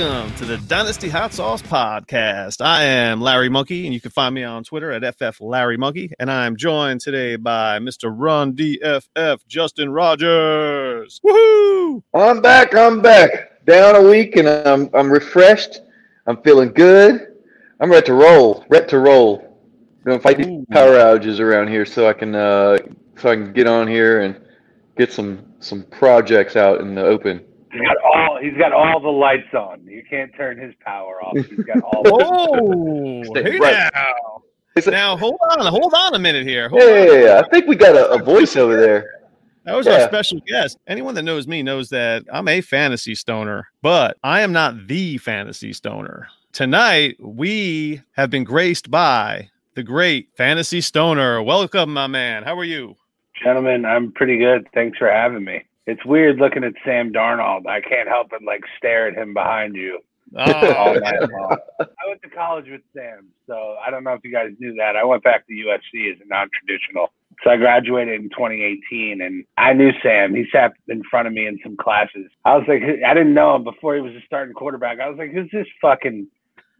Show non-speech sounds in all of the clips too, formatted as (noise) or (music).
Welcome to the Dynasty Hot Sauce Podcast. I am Larry Monkey, and you can find me on Twitter at FF Larry Monkey. And I'm joined today by Mr. Run DFF Justin Rogers. Woohoo! I'm back. I'm back. Down a week, and I'm I'm refreshed. I'm feeling good. I'm ready to roll. Ready to roll. I'm gonna fight these power outages around here, so I can uh, so I can get on here and get some some projects out in the open. He's got all he's got all the lights on. You can't turn his power off. He's got (laughs) all the Oh, Stay hey right. now. Now, hold on, hold on a minute here. Hold Yeah, yeah, yeah. I think we got a, a voice over there. That was our special guest. Anyone that knows me knows that I'm a fantasy stoner, but I am not the fantasy stoner. Tonight, we have been graced by the great fantasy stoner. Welcome, my man. How are you? gentlemen. I'm pretty good. Thanks for having me. It's weird looking at Sam Darnold. I can't help but like stare at him behind you oh. all Oh, night long. I went to college with Sam, so I don't know if you guys knew that. I went back to USC as a non-traditional. So I graduated in 2018, and I knew Sam. He sat in front of me in some classes. I was like, I didn't know him before he was a starting quarterback. I was like, who's this fucking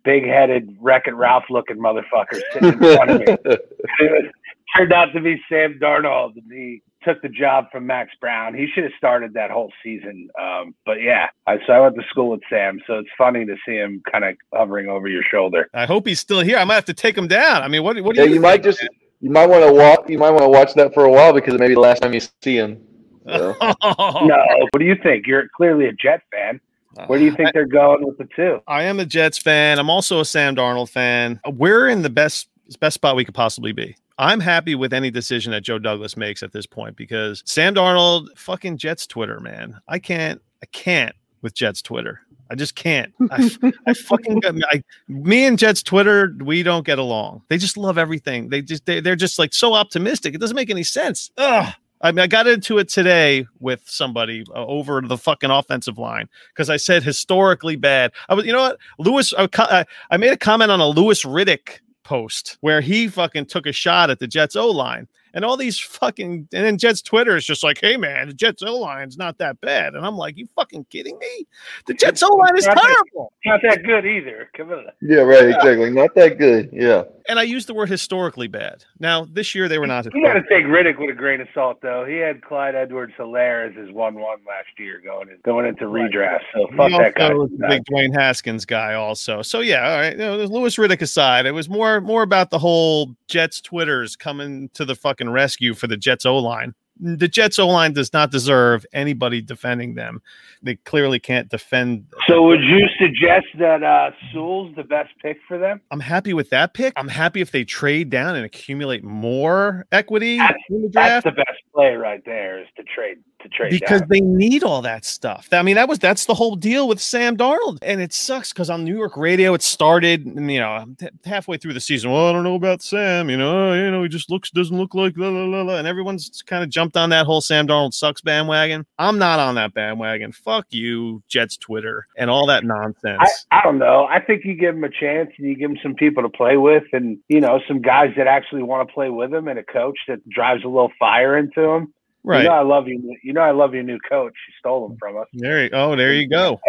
big-headed Wreck-It Ralph-looking motherfucker sitting in front of me? it was, (laughs) turned out to be Sam Darnold, and he took the job from Max Browne. He should have started that whole season. Um, but yeah, I, so I went to school with Sam, so it's funny to see him kind of hovering over your shoulder. I hope he's still here. I might have to take him down. I mean, what, what do Yeah, you you might think, just you might want to walk. You might want to watch that for a while because it may be the last time you see him. So. (laughs) No, what do you think? You're clearly a Jet fan. Where do you think they're going with the two? I am a Jets fan. I'm also a Sam Darnold fan. We're in the best best spot we could possibly be. I'm happy with any decision that Joe Douglas makes at this point because Sam Darnold, fucking Jets Twitter, man. I can't, I can't with Jets Twitter. I just can't. I, I fucking, (laughs) I, me and Jets Twitter, we don't get along. They just love everything. They just, they, they're just like so optimistic. It doesn't make any sense. Ugh. I mean, I got into it today with somebody uh, over the fucking offensive line because I said historically bad. I was, you know what, Louis. I, I I made a comment on a Louis Riddick post where he fucking took a shot at the Jets O line, and all these fucking and then Jets Twitter is just like, hey man, the Jets O line's not that bad, and I'm like, you fucking kidding me? The Jets O line is Not that- terrible. Not that good either. Come on. Yeah, right. Exactly. Not that good. Yeah. And I use the word historically bad. Now this year they were not. You got to take Riddick with a grain of salt, though. He had Clyde Edwards Helaire as his one-one last year going in, going into redraft. So fuck that guy. also was a big Dwayne Haskins guy, also. So yeah, all right. You know, Louis Riddick aside, it was more more about the whole Jets Twitters coming to the fucking rescue for the Jets O line. The Jets O line does not deserve anybody defending them. They clearly can't defend. So would you suggest that uh, Sewell's the best pick for them? I'm happy with that pick. I'm happy if they trade down and accumulate more equity That's- in the That's the best play right there is to trade to trade because down. they need all that stuff. I mean, that was that's the whole deal with Sam Darnold, and it sucks because on New York radio it started, and, you know, halfway through the season. Well, I don't know about Sam. You know, oh, you know, he just looks doesn't look like la la la la, and everyone's kind of jumped on that whole Sam Darnold sucks bandwagon. I'm not on that bandwagon. Fuck you, Jets Twitter, and all that nonsense. I, I don't know. I think you give him a chance and you give him some people to play with, and you know some guys that actually want to play with him, and a coach that drives a little fire into him. Right You know I love you. You know I love your new coach. You stole him from us there. You, oh, there you go.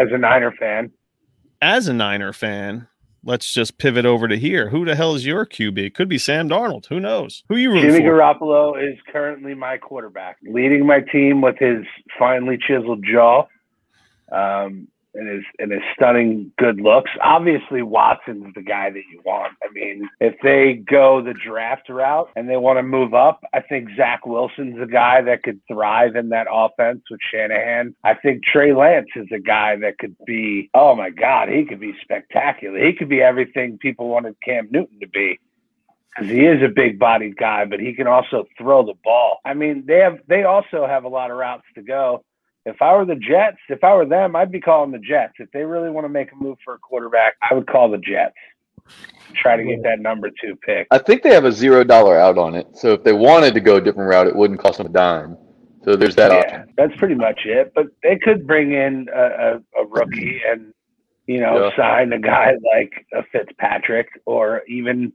as a Niner fan. As a Niner fan. Let's just pivot over to here. Who the hell is your QB? Could be Sam Darnold. Who knows? Who you rooting Jimmy for? Garoppolo is currently my quarterback, leading my team with his finely chiseled jaw. Um, and his and his stunning good looks. Obviously, Watson's the guy that you want. I mean, if they go the draft route and they want to move up, I think Zach Wilson's the guy that could thrive in that offense with Shanahan. I think Trey Lance is a guy that could be. Oh my God, he could be spectacular. He could be everything people wanted Cam Newton to be because he is a big bodied guy, but he can also throw the ball. I mean, they have they also have a lot of routes to go. If I were the Jets, if I were them, I'd be calling the Jets. If they really want to make a move for a quarterback, I would call the Jets. Try to get that number two pick. I think they have a zero dollar out on it. So if they wanted to go a different route, it wouldn't cost them a dime. So there's that yeah, option. that's pretty much it. But they could bring in a, a, a rookie and you know Yeah. sign a guy like a Fitzpatrick or even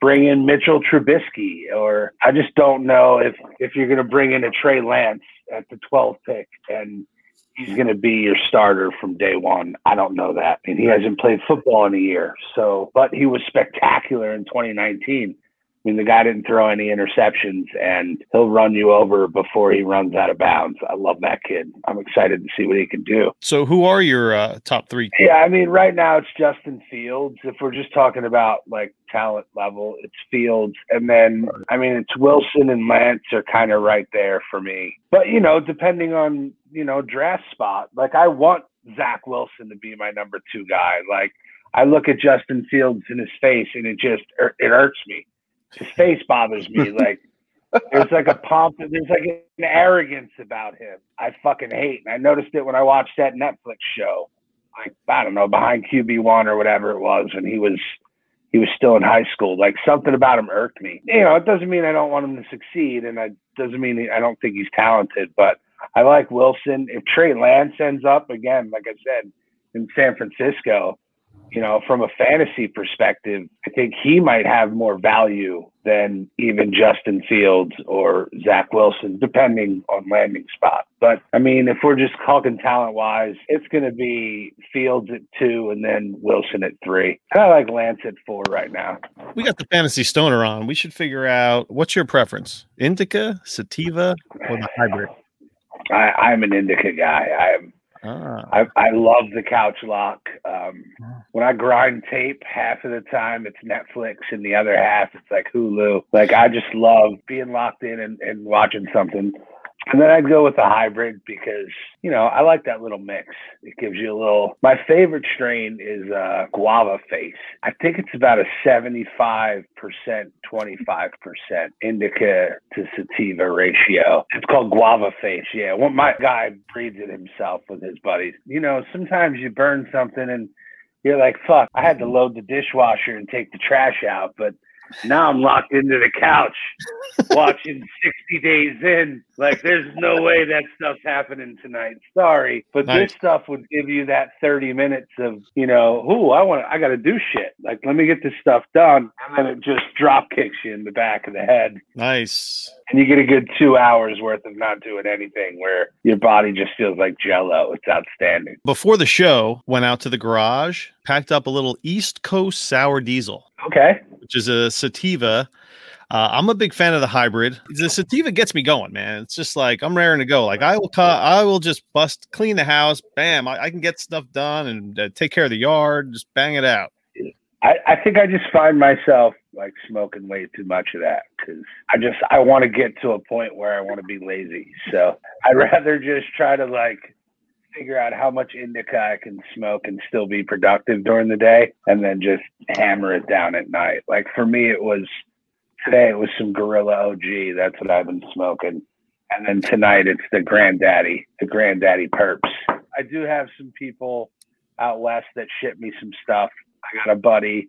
bring in Mitchell Trubisky. Or I just don't know if if you're going to bring in a Trey Lance at the 12th pick and he's going to be your starter from day one. I don't know that. And he hasn't played football in a year. So, but he was spectacular in 2019. I mean, the guy didn't throw any interceptions, and he'll run you over before he runs out of bounds. I love that kid. I'm excited to see what he can do. So, who are your uh, top three? Yeah, I mean, right now it's Justin Fields. If we're just talking about like talent level, it's Fields, and then I mean, it's Wilson and Lance are kind of right there for me. But you know, depending on you know draft spot, like I want Zach Wilson to be my number two guy. Like I look at Justin Fields in his face, and it just it hurts me his face bothers me. (laughs) Like there's like a pomp, there's like an arrogance about him. I fucking hate. And I noticed it when I watched that Netflix show. Like I don't know, behind QB one or whatever it was, and he was he was still in high school. Like something about him irked me. You know, it doesn't mean I don't want him to succeed, and it doesn't mean I don't think he's talented. But I like Wilson. If Trey Lance ends up again, like I said, in San Francisco, you know, from a fantasy perspective, I think he might have more value than even Justin Fields or Zach Wilson, depending on landing spot. But I mean, if we're just talking talent wise, it's going to be Fields at two and then Wilson at three. I like Lance at four right now. We got the fantasy stoner on. We should figure out what's your preference indica, sativa, or the hybrid? I, I'm an indica guy. I'm Ah. I, I love the couch lock. Um, ah. when I grind tape, half of the time it's Netflix, and the other half it's like Hulu. Like I just love being locked in and, and watching something. And then I'd go with a hybrid because, you know, I like that little mix. It gives you a little. My favorite strain is uh, Guava Face. I think it's about a 75%, 25% indica to sativa ratio. It's called Guava Face. Yeah. Well, my guy breeds it himself with his buddies. You know, sometimes you burn something and you're like, fuck, I had to load the dishwasher and take the trash out, but now I'm locked into the couch watching 60 Days In. Like, there's no way that stuff's happening tonight. Sorry, but nice. this stuff would give you that 30 minutes of, you know, ooh, I want, I got to do shit. Like, let me get this stuff done, and then it just drop kicks you in the back of the head. Nice. And you get a good two hours worth of not doing anything, where your body just feels like Jello. It's outstanding. Before the show, went out to the garage, packed up a little East Coast sour diesel. Okay. Which is a sativa. Uh, I'm a big fan of the hybrid. The sativa gets me going, man. It's just like I'm raring to go. Like I will cut, I will just bust, clean the house, bam. I, I can get stuff done and uh, take care of the yard, just bang it out. I, I think I just find myself like smoking way too much of that because I just I want to get to a point where I want to be lazy. So I'd rather just try to like figure out how much indica I can smoke and still be productive during the day and then just hammer it down at night. Like for me, it was today, it was some Gorilla OG. That's what I've been smoking. And then tonight, it's the Granddaddy, the Granddaddy Perps. I do have some people out west that ship me some stuff. I got a buddy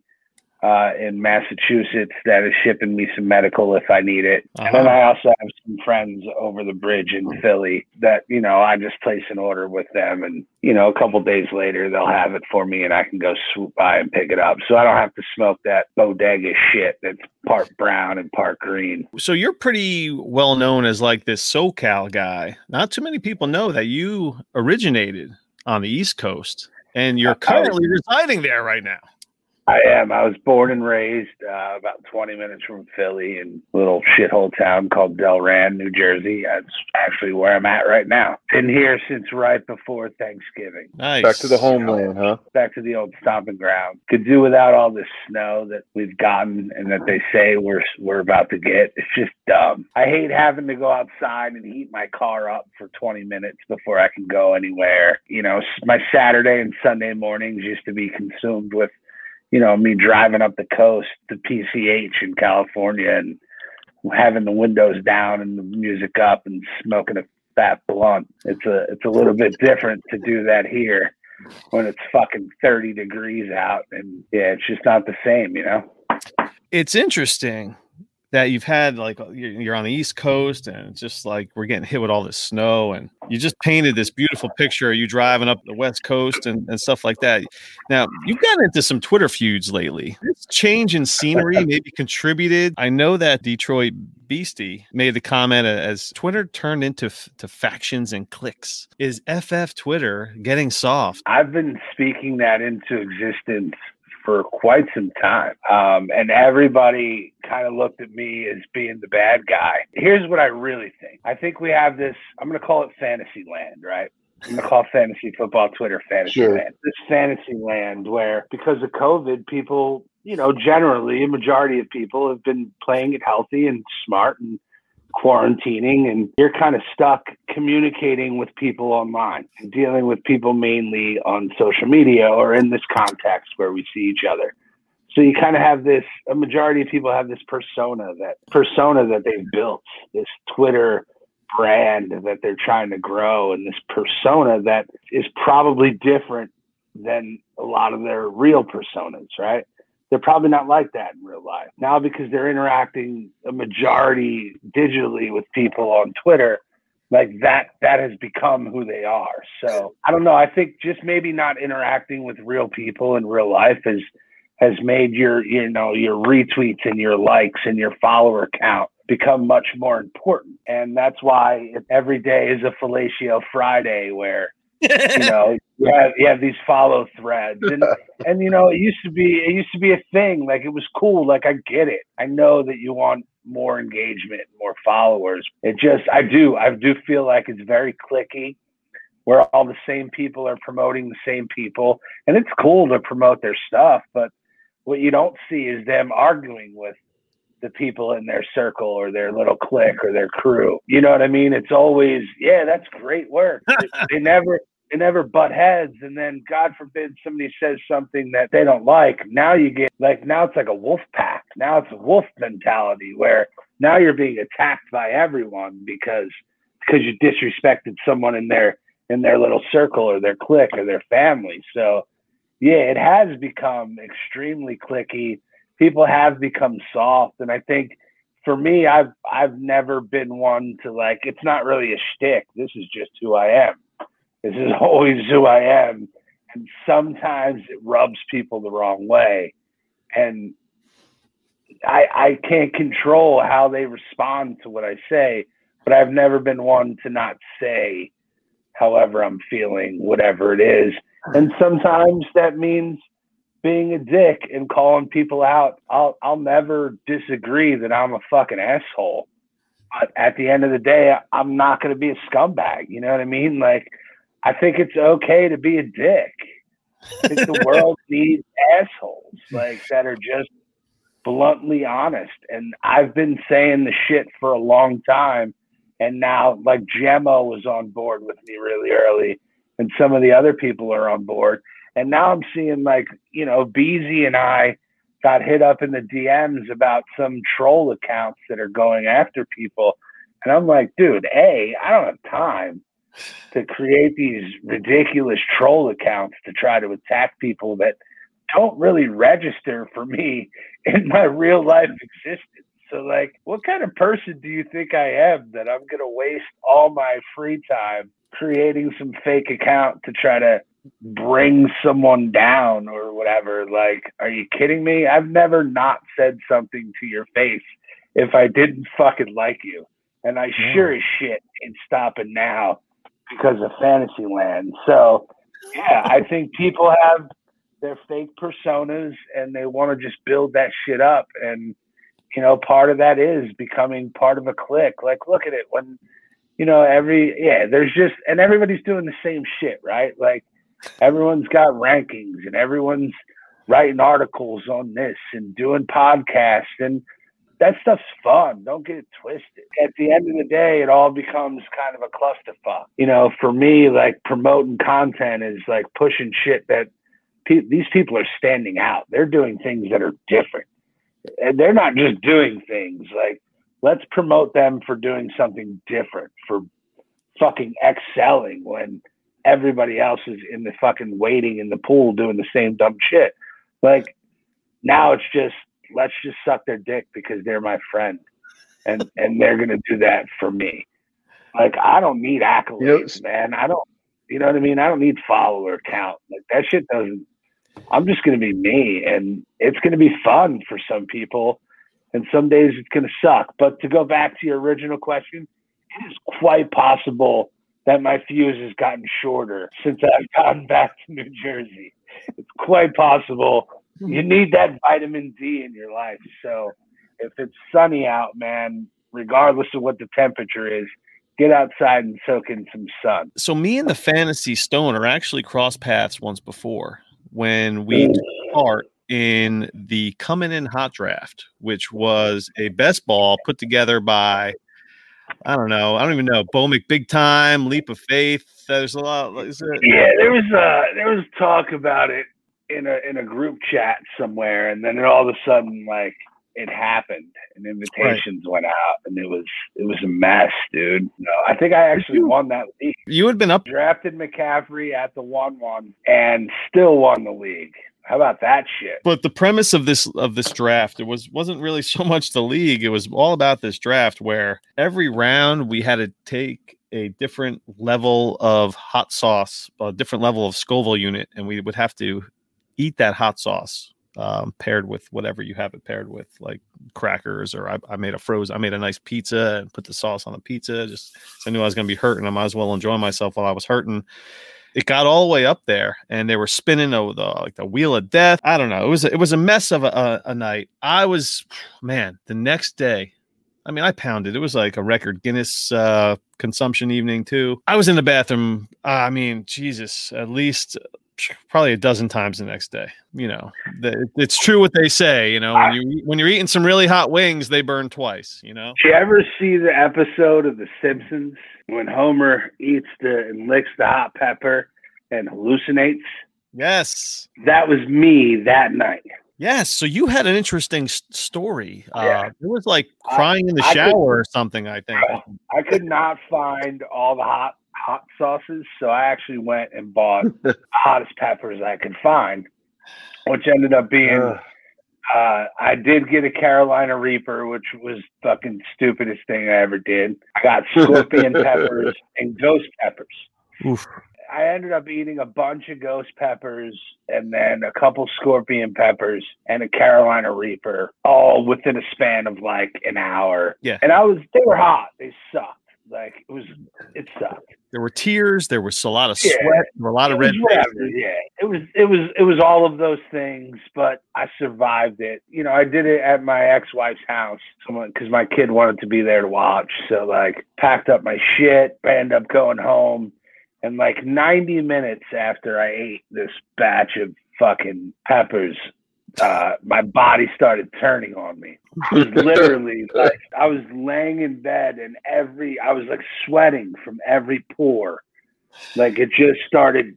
uh, in Massachusetts that is shipping me some medical if I need it. Uh-huh. And then I also have some friends over the bridge in Philly that, you know, I just place an order with them and, you know, a couple days later they'll have it for me and I can go swoop by and pick it up. So I don't have to smoke that bodega shit that's part brown and part green. So you're pretty well known as like this SoCal guy. Not too many people know that you originated on the East Coast and you're currently residing there right now. I am. I was born and raised uh, about 20 minutes from Philly in a little shithole town called Delran, New Jersey. That's actually where I'm at right now. Been here since right before Thanksgiving. Nice. Back to the homeland, huh? Back to the old stomping ground. Could do without all this snow that we've gotten and that they say we're we're about to get. It's just dumb. I hate having to go outside and heat my car up for 20 minutes before I can go anywhere. You know, my Saturday and Sunday mornings used to be consumed with you know, me driving up the coast to PCH in California and having the windows down and the music up and smoking a fat blunt. It's a it's a little bit different to do that here when it's fucking 30 degrees out and yeah, it's just not the same, you know. It's interesting that you've had like uh, you're on the East Coast and it's just like we're getting hit with all this snow and you just painted this beautiful picture of you driving up the West Coast and, and stuff like that. Now you've gotten into some Twitter feuds lately. This change in scenery (laughs) maybe contributed. I know that Detroit Beastie made the comment as Twitter turned into to factions and cliques. Is FF Twitter getting soft? I've been speaking that into existence for quite some time. Um, and everybody kind of looked at me as being the bad guy. Here's what I really think I think we have this, I'm going to call it fantasy land, right? I'm gonna call fantasy football Twitter fantasy sure. land. This fantasy land where because of COVID, people, you know, generally a majority of people have been playing it healthy and smart and quarantining and you're kind of stuck communicating with people online dealing with people mainly on social media or in this context where we see each other. So you kind of have this a majority of people have this persona that persona that they've built, this Twitter brand that they're trying to grow and this persona that is probably different than a lot of their real personas, right? They're probably not like that in real life now because they're interacting a majority digitally with people on Twitter. Like that, that has become who they are. So I don't know. I think just maybe not interacting with real people in real life has has made your you know your retweets and your likes and your follower count become much more important. And that's why every day is a fellatio Friday where you know, you have, you have these follow threads, and (laughs) and you know, it used to be it used to be a thing. Like it was cool. Like I get it. I know that you want more engagement, more followers. It just I do I do feel like it's very cliquey, where all the same people are promoting the same people, and it's cool to promote their stuff, but what you don't see is them arguing with the people in their circle or their little clique or their crew. You know what I mean? It's always, yeah, that's great work. (laughs) they never they never butt heads and then God forbid somebody says something that they don't like. Now you get like now it's like a wolf pack. Now it's a wolf mentality where now you're being attacked by everyone because because you disrespected someone in their in their little circle or their clique or their family. So yeah, it has become extremely cliquey people have become soft, and I think for me, I've I've never been one to like. It's not really a shtick. This is just who I am. This is (laughs) always who I am, and sometimes it rubs people the wrong way, and I I can't control how they respond to what I say. But I've never been one to not say, however I'm feeling, whatever it is, and sometimes that means being a dick and calling people out. I'll I'll never disagree that I'm a fucking asshole. But at the end of the day, I'm not going to be a scumbag. You know what I mean? Like, I think it's okay to be a dick. I think the (laughs) world needs assholes like that are just bluntly honest. And I've been saying the shit for a long time. And now, like Gemma was on board with me really early, and some of the other people are on board. And now I'm seeing like, you know, Beezy and I got hit up in the DMs about some troll accounts that are going after people. And I'm like, dude, A, I don't have time to create these ridiculous troll accounts to try to attack people that don't really register for me (laughs) in my real life existence. So, like, what kind of person do you think I am that I'm going to waste all my free time creating some fake account to try to bring someone down or whatever. Like, are you kidding me? I've never not said something to your face if I didn't fucking like you. And I yeah. sure as shit ain't stopping now because of Fantasyland. So, yeah, I think people have their fake personas and they want to just build that shit up. And, you know, part of that is becoming part of a clique. Like, look at it when, you know, every, yeah, there's just, and everybody's doing the same shit, right? Like, everyone's got rankings and everyone's writing articles on this and doing podcasts and that stuff's fun. Don't get it twisted. At the end of the day, it all becomes kind of a clusterfuck. You know, for me, like promoting content is like pushing shit that pe- these people are standing out. They're doing things that are different. And they're not just doing things like, let's promote them for doing something different, for fucking excelling when everybody else is in the fucking waiting in the pool doing the same dumb shit. Like now it's just let's just suck their dick because they're my friend, and (laughs) and they're gonna do that for me. Like I don't need accolades, man. I don't. You know what I mean? I don't need follower count. Like that shit doesn't. I'm just gonna be me, and it's gonna be fun for some people, and some days it's gonna suck. But to go back to your original question, it is quite possible that my fuse has gotten shorter since I've gotten back to New Jersey. It's quite possible. You mm-hmm. need that vitamin D in your life. So if it's sunny out, man, regardless of what the temperature is, get outside and soak in some sun. So me and the fantasy stoner actually crossed paths once before when we took part in the coming in hot draft, which was a best ball put together by I don't know. I don't even know. Bomic Big Time, Leap of Faith. There's a lot. Is there, Yeah, there was uh there was talk about it in a in a group chat somewhere, and then all of a sudden, like it happened, and invitations went out, and it was it was a mess, dude. No, I think I actually won that league. you had been up. Drafted McCaffrey at the one one, and still won the league. How about that shit? But the premise of this of this draft, it was wasn't really so much the league. It was all about this draft where every round we had to take a different level of hot sauce, a different level of Scoville unit, and we would have to eat that hot sauce um, paired with whatever you have it paired with, like crackers, or I, I made a frozen, I made a nice pizza and put the sauce on the pizza. Just I knew I was going to be hurting. I might as well enjoy myself while I was hurting. It got all the way up there, and they were spinning over the like the wheel of death. I don't know. It was it was a mess of a, a, a night. I was man. The next day, I mean, I pounded. It was like a record Guinness uh, consumption evening too. I was in the bathroom. I mean, Jesus, at least probably a dozen times the next day. You know, the, it's true what they say. You know, when you when you're eating some really hot wings, they burn twice. You know. Did you ever see the episode of The Simpsons when Homer eats the and licks the hot pepper and hallucinates? Yes. That was me that night. Yes. So you had an interesting story. Yeah. Uh, it was like I- crying in the I could- shower or something. I think. I could not find all the hot hot sauces, so I actually went and bought the (laughs) hottest peppers I could find, which ended up being. Ugh. Uh, I did get a Carolina Reaper, which was fucking stupidest thing I ever did. I got (laughs) scorpion peppers and ghost peppers. Oof. I ended up eating a bunch of ghost peppers and then a couple scorpion peppers and a Carolina Reaper, all within a span of like an hour. Yeah. And I was, they were hot. They sucked. Like it was, it sucked. There were tears. There was a lot of Yeah. sweat. There were a lot It of red. Yeah, it was it was it was all of those things, but I survived it. You know, I did it at my ex-wife's house, someone because my kid wanted to be there to watch. So like, packed up my shit, I ended up going home, and like 90 minutes after I ate this batch of fucking peppers, uh, my body started turning on me. (laughs) Literally like I was laying in bed and every I was like sweating from every pore. Like it just started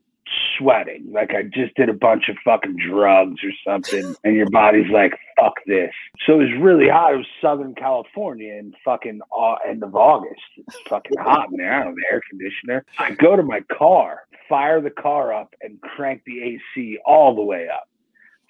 sweating. Like I just did a bunch of fucking drugs or something and your body's like, fuck this. So it was really hot. It was Southern California in fucking au- end of August. It's fucking hot in there. I don't have air conditioner. I go to my car, fire the car up and crank the AC all the way up.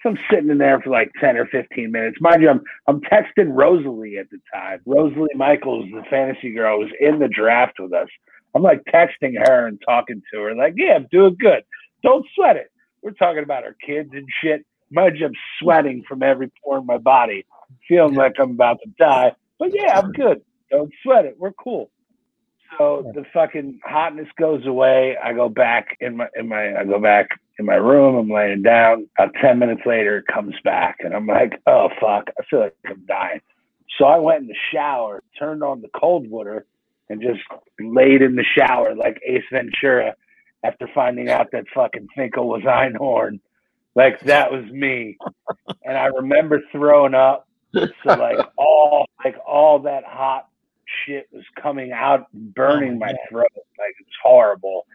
So I'm sitting in there for like 10 or 15 minutes. Mind you, I'm, I'm texting Rosalie at the time. Rosalie Michaels, the fantasy girl, was in the draft with us. I'm like texting her and talking to her, like, yeah, I'm doing good. Don't sweat it. We're talking about our kids and shit. Mind you, I'm sweating from every pore in my body, feeling like I'm about to die. But yeah, I'm good. Don't sweat it. We're cool. So the fucking hotness goes away. I go back in my in my I go back in my room. I'm laying down. About ten minutes later, it comes back, and I'm like, oh fuck, I feel like I'm dying. So I went in the shower, turned on the cold water, and just laid in the shower like Ace Ventura after finding out that fucking Finkel was Einhorn. Like that was me. (laughs) And I remember throwing up. So like (laughs) all like all that hot shit was coming out burning oh my throat. Like it was horrible.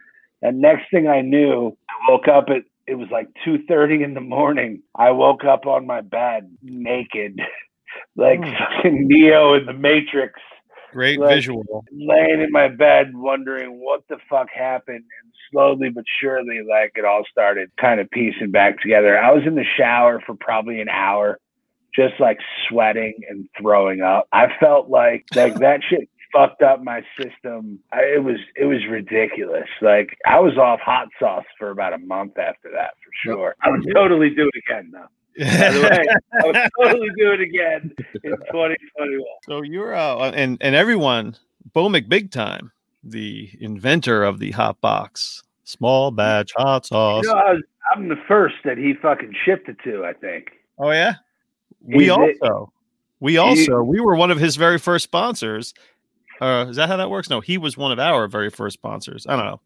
And next thing I knew, I woke up at it was like two thirty in the morning. I woke up on my bed naked, (laughs) like Hmm. fucking Neo in the Matrix Great Like- visual. laying in my bed wondering what the fuck happened and slowly but surely like it all started kind of piecing back together i was in the shower for probably an hour just like sweating and throwing up. I felt like like (laughs) that shit fucked up my system. I, it was it was ridiculous. Like I was off hot sauce for about a month after that for sure. I would totally do it again though. By the way, I would (laughs) totally do it again in (laughs) 2021. So you're uh, and and everyone, Bo McBig time, the inventor of the hot box, small batch hot sauce. You know, I was, I'm the first that he fucking shipped it to. I think. Oh yeah, we He's it- also we also we were one of his very first sponsors. Uh, is that how that works? No, he was one of our very first sponsors. I don't know.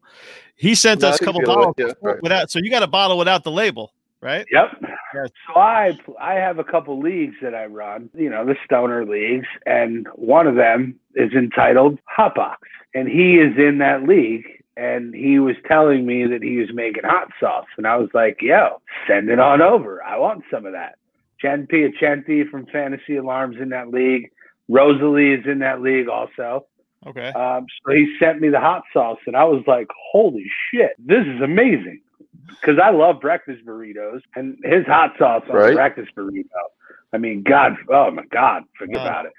He sent No, us a couple bottles yeah, right. without. So you got a bottle without the label, right? Yep. Yes. So I I have a couple leagues that I run, you know, the stoner leagues, and one of them is entitled Hotbox, and he is in that league. And he was telling me that he was making hot sauce, and I was like, "Yo, send it on over. I want some of that." Jen Piacenti from Fantasy Alarms in that league. Rosalie is in that league also. Okay. Um, so he sent me the hot sauce, and I was like, "Holy shit, this is amazing!" Because I love breakfast burritos, and his hot sauce on Right. breakfast burrito. I mean, God, oh my God, forget Wow. about it.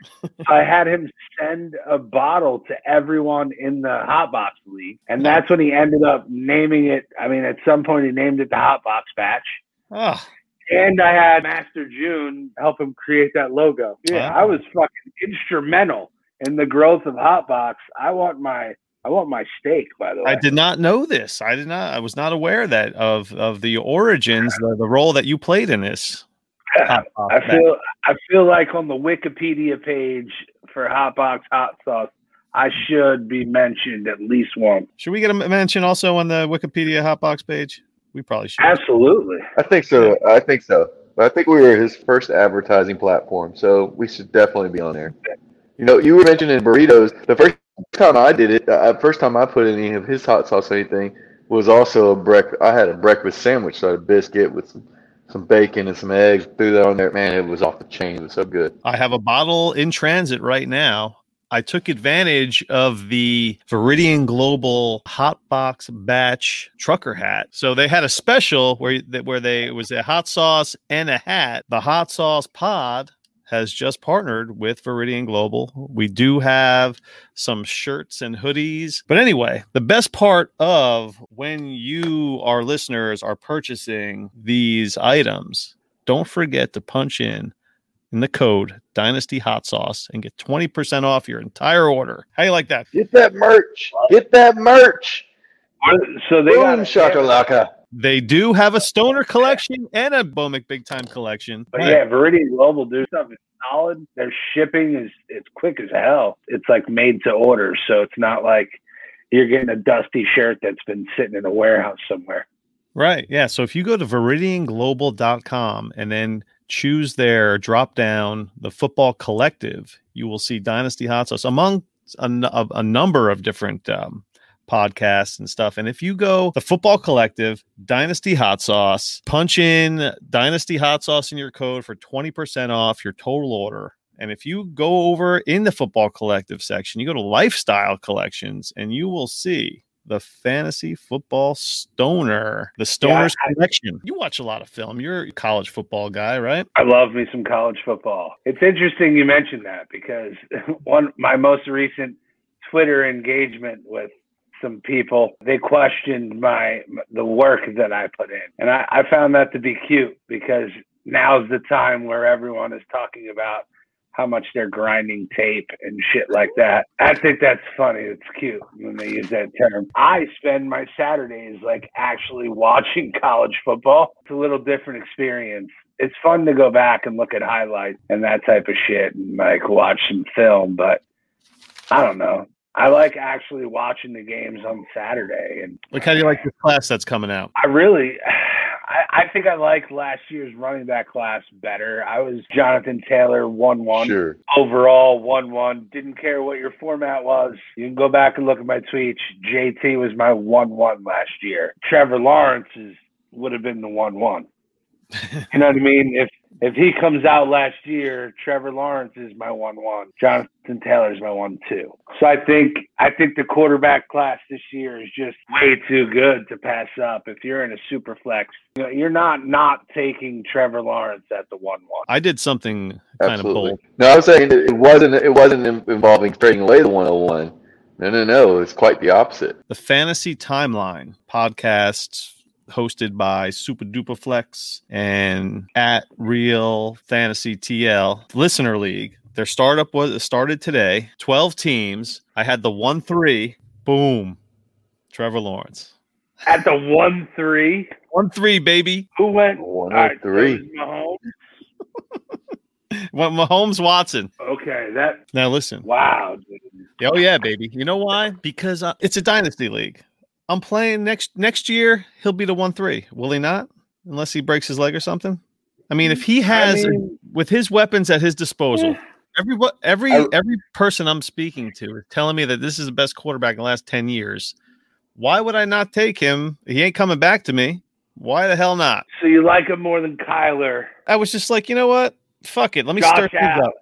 So I had him send a bottle to everyone in the Hot Box League, and that's when he ended up naming it. I mean, at some point, he named it the Hot Box Batch. Oh, And I had Master June help him create that logo. Yeah, Wow. I was fucking instrumental in the growth of Hotbox. I want my I want my steak, by the way. I did not know this. I did not. I was not aware that of of the origins, the, the role that you played in this. (laughs) I feel I feel like on the Wikipedia page for Hotbox hot sauce, I should be mentioned at least once. Should we get a mention also on the Wikipedia Hotbox page? We probably should. Absolutely. I think so. I think so. But I think we were his first advertising platform, so we should definitely be on there. You know, you were mentioning burritos. The first time I did it, uh, first time I put any of his hot sauce or anything was also a breakfast. I had a breakfast sandwich, so a biscuit with some, some bacon and some eggs. Threw that on there. Man, it was off the chain. It was so good. I have a bottle in transit right now. I took advantage of the Viridian Global Hot Box Batch trucker hat. So they had a special where that where they it was a hot sauce and a hat. The hot sauce pod has just partnered with Viridian Global. We do have some shirts and hoodies. But anyway, the best part of when you, our listeners, are purchasing these items, don't forget to punch in in the code Dynasty Hot Sauce and get 20% off your entire order. How you like that? Get that merch. Get that merch. So they got Boom a- shakalaka. They do have a stoner collection and a Bomic Big Time collection. But yeah, Viridian Global do stuff is solid. Their shipping is it's quick as hell. It's like made to order, so it's not like you're getting a dusty shirt that's been sitting in a warehouse somewhere. Right. Yeah. So if you go to viridianglobal.com and then choose their drop down, the football collective, you will see Dynasty Hot Sauce among a number of different um, podcasts and stuff. And if you go the football collective, Dynasty Hot Sauce, punch in Dynasty Hot Sauce in your code for 20% off your total order. And if you go over in the football collective section, you go to lifestyle collections and you will see the fantasy football stoner, the stoners I- collection. You watch a lot of film. You're a college football guy, right? I love me some college football. It's interesting you mentioned that because (laughs) one my most recent Twitter engagement with some people, they questioned my the work that I put in. And I, I found that to be cute because now's the time where everyone is talking about how much they're grinding tape and shit like that. I think that's funny. It's cute when they use that term. I spend my Saturdays like actually watching (laughs) college football. It's a little different experience. It's fun to go back and look at highlights and that type of shit and like watch some film, but I don't know. I like actually watching the games on Saturday and Like, how do you like this class that's coming out? I really, I, I think I like last year's running back class better. I was Jonathan Taylor, 1 1. Sure. Overall, 1 1. Didn't care what your format was. You can go back and look at my tweets. JT was my 1 1 last year. Trevor Lawrence is, would have been the 1 1. (laughs) You know what I mean? If if he comes out last year, Trevor Lawrence is my one one. Jonathan Taylor is my one two. So I think I think the quarterback class this year is just way too good to pass up. If you're in a super flex, you know, you're not not taking Trevor Lawrence at the one one. I did something kind Absolutely. of bold. No, I was saying it wasn't. It wasn't involving trading away the 101. No, no, no. It's quite the opposite. The Fantasy Timeline podcast hosted by Super Duper Flex and at Real Fantasy TL Listener League. Their startup was started today. 12 teams. I had the 1 3. Boom. Trevor Lawrence. At the one three, 1 3, baby. who went? All right, so 103. it was Mahomes. (laughs) Went Mahomes Watson. Okay, that Now listen. wow. dude. Oh yeah, baby. You know why? Because uh, it's a dynasty league. I'm playing next next year. He'll be the one three. Will he not? Unless he breaks his leg or something. I mean, if he has I mean, with his weapons at his disposal, eh. every every I- every person I'm speaking to is telling me that this is the best quarterback in the last ten years. Why would I not take him? He ain't coming back to me. Why the hell not? so you like him more than Kyler? I was just like, you know what? Fuck it. Let me stir things Allen. up.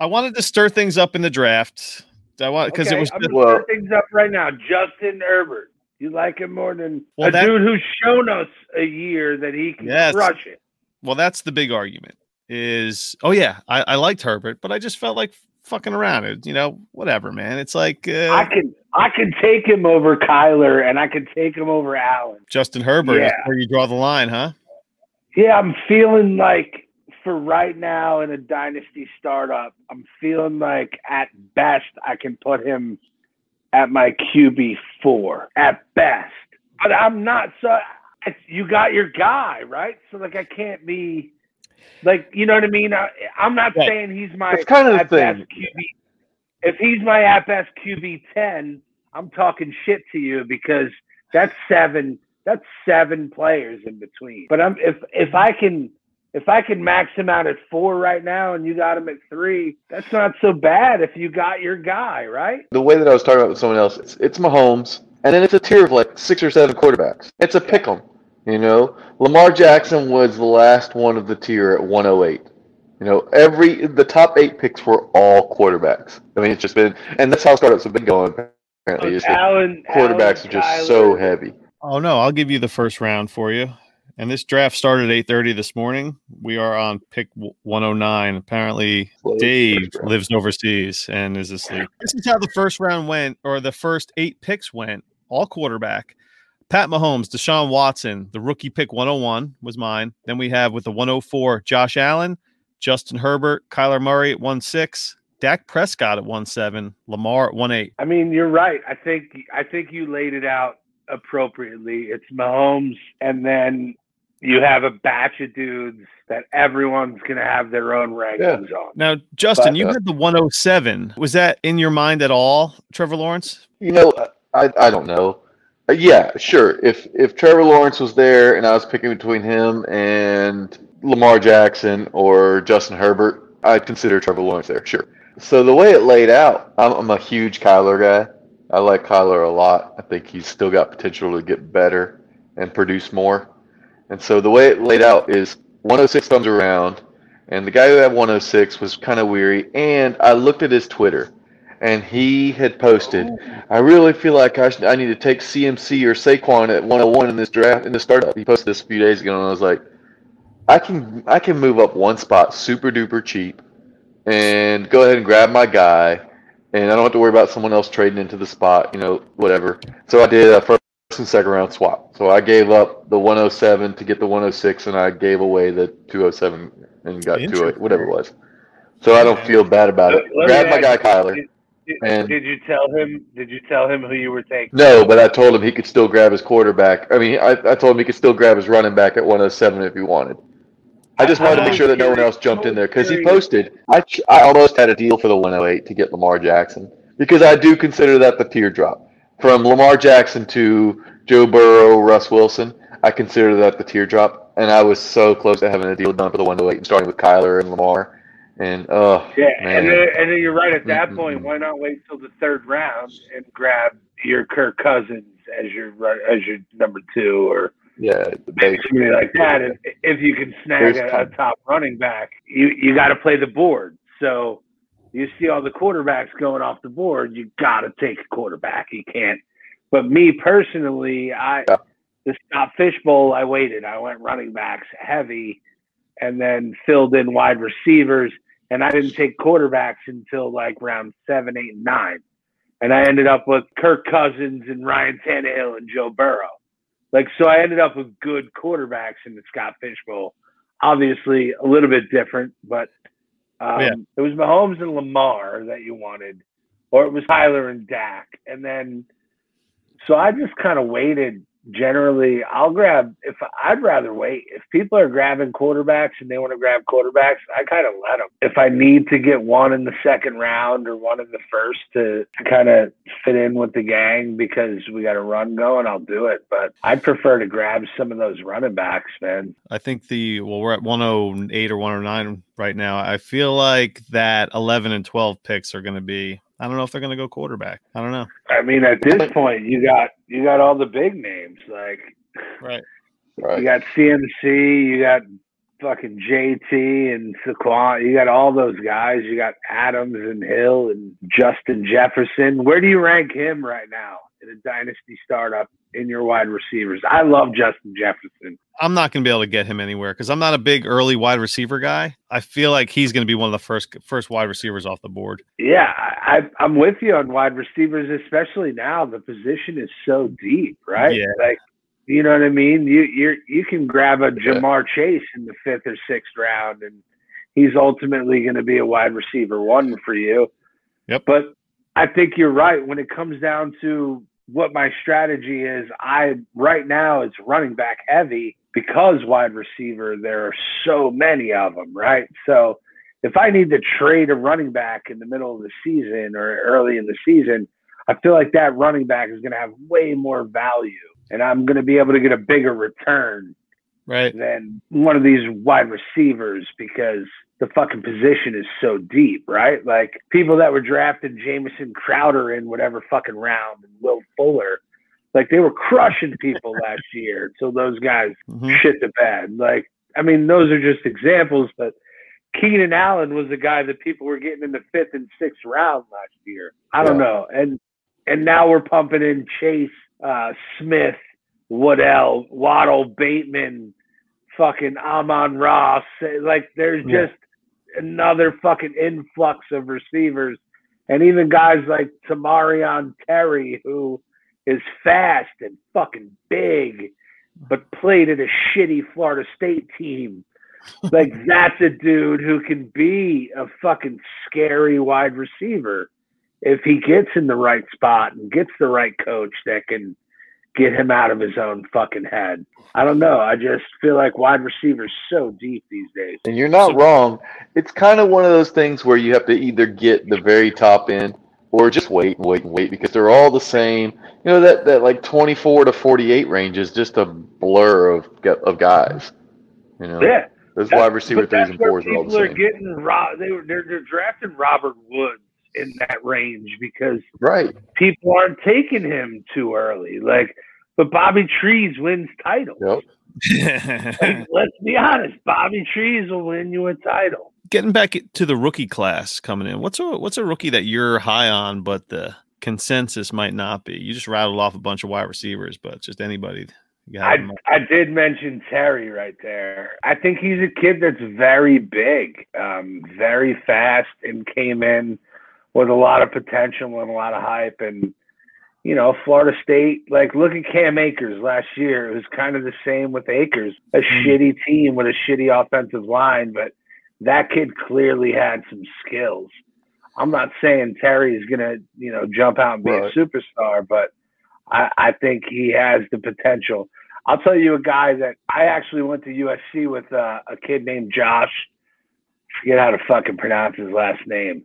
I wanted to stir things up in the draft. I want because Okay, it was I'm just- Well- stir things up right now. Justin Herbert. You like him more than Well, a that- dude who's shown us a year that he can Yes. crush it. well, that's the big argument. Is oh yeah, I, I liked Herbert, but I just felt like fucking around. It, you know, whatever, man. It's like uh, I can I can take him over Kyler and I can take him over Allen. Justin Herbert is Yeah. where you draw the line, huh? Yeah, I'm feeling like for right now in a dynasty startup, I'm feeling like at best I can put him at my QB four at best. But I'm not so. You got your guy right, so like I can't be like you know what I mean. I, I'm not Right. saying he's my That's kind of the at best thing. QB. If he's my at best QB ten, I'm talking shit to you because that's seven. That's seven players in between. But I'm if if I can if I could max him out at four right now and you got him at three, that's not so bad if you got your guy right. The way that I was talking about with someone else, it's, it's Mahomes, and then it's a tier of like six or seven quarterbacks. It's a pick 'em. You know, Lamar Jackson was the last one of the tier at 108. You know, every the top eight picks were all quarterbacks. I mean, it's just been, and that's how startups have been going. Apparently, oh, is that Allen quarterbacks Allen, are just Kyler, so heavy. Oh no, I'll give you the first round for you. And this draft started at 8:30 this morning. We are on pick 109. Apparently, Well, Dave lives overseas and is asleep. This is how the first round went, or the first eight picks went. All quarterback. Pat Mahomes, Deshaun Watson, the rookie pick 101 was mine. Then we have with the 104, Josh Allen, Justin Herbert, Kyler Murray at 1-6, Dak Prescott at 1-7, Lamar at 1-8. I mean, you're right. I think I think you laid it out appropriately. It's Mahomes, and then you have a batch of dudes that everyone's gonna have their own rankings on. Now, Justin, But, you uh, had the 107. Was that in your mind at all, Trevor Lawrence? You know, I I don't know. Uh, yeah, sure. If if Trevor Lawrence was there and I was picking between him and Lamar Jackson or Justin Herbert, I'd consider Trevor Lawrence there. Sure. So the way it laid out, I'm, I'm a huge Kyler guy. I like Kyler a lot. I think he's still got potential to get better and produce more. And so the way it laid out is 106 comes around, and the guy who had 106 was kind of weary. And I looked at his Twitter, and he had posted, "I really feel like I, should, I need to take CMC or Saquon at 101 in this draft in the startup." He posted this a few days ago, and I was like, "I can I can move up one spot super duper cheap, and go ahead and grab my guy." And I don't have to worry about someone else trading into the spot, you know, whatever. So I did a first and second round swap. So I gave up the 107 to get the 106, and I gave away the 207 and got 208, whatever it was. So I don't feel bad about it. Let Grab my guy Kyler. Did, did- And- did you tell him? Did you tell him who you were taking? No, but I told him he could still grab his quarterback. I mean, I, I told him he could still grab his running back at 107 if he wanted. I just wanted to make sure that no one else jumped in there because he posted. I I almost had a deal for the 108 to get Lamar Jackson because I do consider that the tier drop from Lamar Jackson to Joe Burrow, Russ Wilson. I consider that the tier drop, and I was so close to having a deal done for the one 108 and starting with Kyler and Lamar. And oh Yeah, man, and then, and then you're right. At that Mm-mm-mm. point, why not wait till the third round and grab your Kirk Cousins as your as your number two or Yeah, the base. somebody like that. And if you can snag a, a top running back, you you got to play the board. So you see all the quarterbacks going off the board, you got to take a quarterback. You can't. But me personally, I Yeah. the Scott Fishbowl, I waited. I went running backs heavy, and then filled in wide receivers. And I didn't take quarterbacks until like round seven, eight, and nine. And I ended up with Kirk Cousins and Ryan Tannehill and Joe Burrow. Like, so I ended up with good quarterbacks in the Scott Fishbowl. Obviously, a little bit different, but um, Yeah. it was Mahomes and Lamar that you wanted, or it was Tyler and Dak. And then, so I just kind of waited. Generally, I'll grab if I'd rather wait. If people are grabbing quarterbacks and they want to grab quarterbacks, I kind of let them. If I need to get one in the second round or one in the first to, to kind of fit in with the gang because we got a run going, I'll do it. But I'd prefer to grab some of those running backs, man. I think the well, we're at 108 or 109 right now. I feel like that 11 and 12 picks are going to be. I don't know if they're going to go quarterback. I don't know. I mean, at this point, you got you got all the big names like Right. You got CMC, you got fucking JT and Saquon. You got all those guys. You got Adams and Hill and Justin Jefferson. Where do you rank him right now in a dynasty startup in your wide receivers? I love Justin Jefferson. I'm not going to be able to get him anywhere because I'm not a big early wide receiver guy. I feel like he's going to be one of the first first wide receivers off the board. Yeah, I, I'm with you on wide receivers, especially now. The position is so deep, right? Yeah. Like, you know what I mean? You you you can grab a Ja'Marr Chase in the fifth or sixth round, and he's ultimately going to be a wide receiver one for you. Yep. But I think you're right when it comes down to what my strategy is. I right now it's running back heavy because wide receiver there are so many of them, right? So if I need to trade a running back in the middle of the season or early in the season, I feel like that running back is going to have way more value and I'm going to be able to get a bigger return Right. than one of these wide receivers because the fucking position is so deep, right? Like people that were drafting Jamison Crowder in whatever fucking round and Will Fuller, like they were crushing people (laughs) last year until those guys Mhm. shit the bed. Like, I mean, those are just examples, but Keenan Allen was a guy that people were getting in the fifth and sixth round last year. I don't know. And and now we're pumping in Chase, uh, Smith, Waddell, Waddle, Bateman, fucking Amon Ross. Like there's Yeah. just another fucking influx of receivers. And even guys like Tamorrion Terry, who is fast and fucking big, but played at a shitty Florida State team. Like (laughs) that's a dude who can be a fucking scary wide receiver if he gets in the right spot and gets the right coach that can get him out of his own fucking head. I don't know. I just feel like wide receivers so deep these days. And you're not wrong. It's kind of one of those things where you have to either get the very top end or just wait and wait and wait because they're all the same. You know that that like 24 to 48 range is just a blur of of guys. You know, Yeah. Those that's, wide receiver threes and fours are all people the are same. getting Ro- they were they're, they're drafting Robert Woods in that range because Right. people aren't taking him too early. Like, but Bobby Trees wins titles. Yep. (laughs) Like, let's be honest, Bobby Trees will win you a title. Getting back to the rookie class coming in. What's a what's a rookie that you're high on, but the consensus might not be? You just rattled off a bunch of wide receivers, but just anybody. I. I did mention Terry right there. I think he's a kid that's very big, um, very fast, and came in with a lot of potential and a lot of hype. And, you know, Florida State, like, look at Cam Akers last year. It was kind of the same with Akers, a Mm. shitty team with a shitty offensive line, but that kid clearly had some skills. I'm not saying Terry is going to, you know, jump out and be Right. a superstar, but I, I think he has the potential. I'll tell you a guy that I actually went to USC with uh, a kid named Josh. Forget how to fucking pronounce his last name.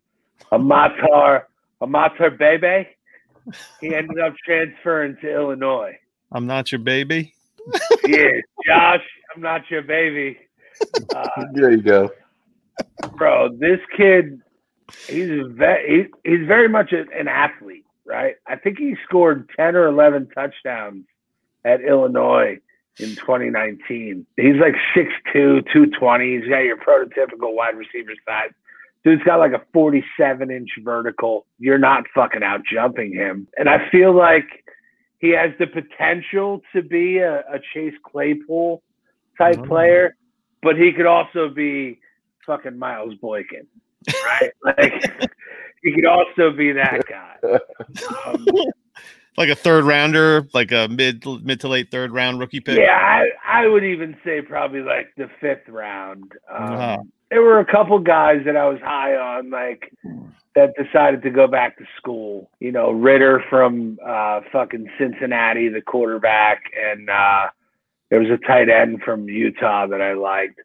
Amatar Imatorbhebhe. He ended up transferring to Illinois. I'm not your baby. Yeah, Josh, I'm not your baby. Uh, There you go. bro, this kid, he's ve- he, he's very much a, an athlete, right? I think he scored ten or eleven touchdowns at Illinois in 2019. He's like 6'2", 220. He's got your prototypical wide receiver size. Dude's got like a 47 inch vertical. You're not fucking out jumping him. And I feel like he has the potential to be a, a Chase Claypool type mm-hmm. player, but he could also be fucking Miles Boykin, right? (laughs) like he could also be that guy. (laughs) Um, like a third rounder, like a mid mid to late third round rookie pick. Yeah, I, I would even say probably like the fifth round. Um, uh-huh. There were a couple guys that I was high on, like that decided to go back to school. You know, Ridder from uh, fucking Cincinnati, the quarterback, and uh, there was a tight end from Utah that I liked.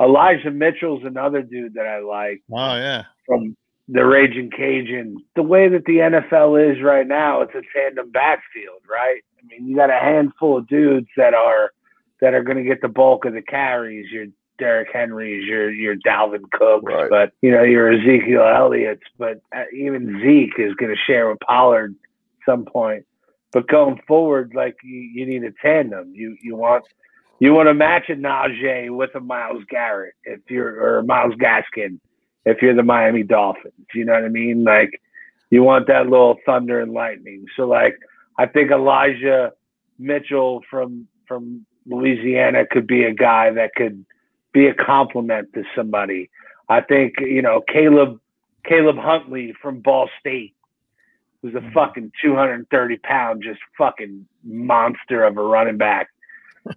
Elijah Mitchell's another dude that I like. Oh yeah, from the Raging Cajun. The way that the NFL is right now, it's a tandem backfield, right? I mean, you got a handful of dudes that are that are going to get the bulk of the carries. Your Derrick Henrys, your your Dalvin Cooks, right. but you know your Ezekiel Elliott's. But uh, even Zeke is going to share with Pollard at some point. But going forward, like you, you need a tandem. You you want you want to match a Najee with a Myles Garrett if you're or Myles Gaskin if you're the Miami Dolphins. You know what I mean? Like you want that little thunder and lightning. So like I think Elijah Mitchell from from Louisiana could be a guy that could be a compliment to somebody. I think, you know, Caleb Caleb Huntley from Ball State who's a mm-hmm. fucking 230 pound just fucking monster of a running back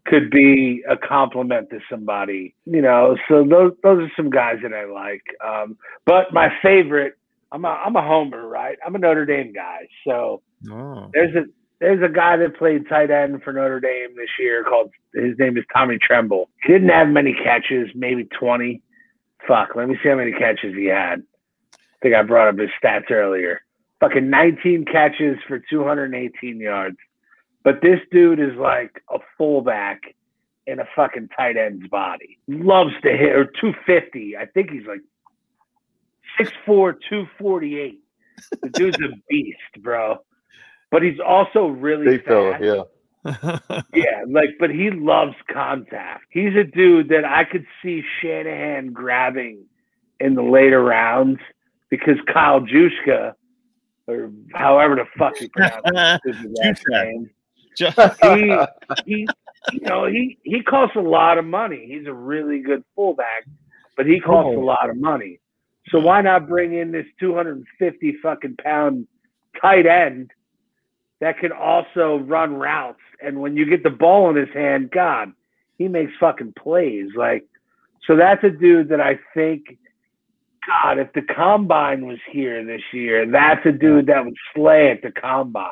could be a compliment to somebody, you know. So those those are some guys that I like. Um, but my favorite, I'm a I'm a homer, right? I'm a Notre Dame guy. So oh. there's a there's a guy that played tight end for Notre Dame this year called his name is Tommy Tremble. He didn't have many catches, maybe 20. Fuck, let me see how many catches he had. I think I brought up his stats earlier. Fucking 19 catches for 218 yards. But this dude is like a fullback in a fucking tight end's body. Loves to hit or 250. I think he's like 6'4, 248. The (laughs) dude's a beast, bro. But he's also really Big fast. Fella, yeah. (laughs) yeah, like, but he loves contact. He's a dude that I could see Shanahan grabbing in the later rounds because Kyle Juszczyk, or however the fuck you pronounce his last name, he, (laughs) he, you know, he he costs a lot of money. He's a really good fullback, but he costs oh. a lot of money. So why not bring in this 250 fucking pound tight end that can also run routes? And when you get the ball in his hand, God, he makes fucking plays. Like, so that's a dude that I think, God, if the combine was here this year, that's a dude that would slay at the combine.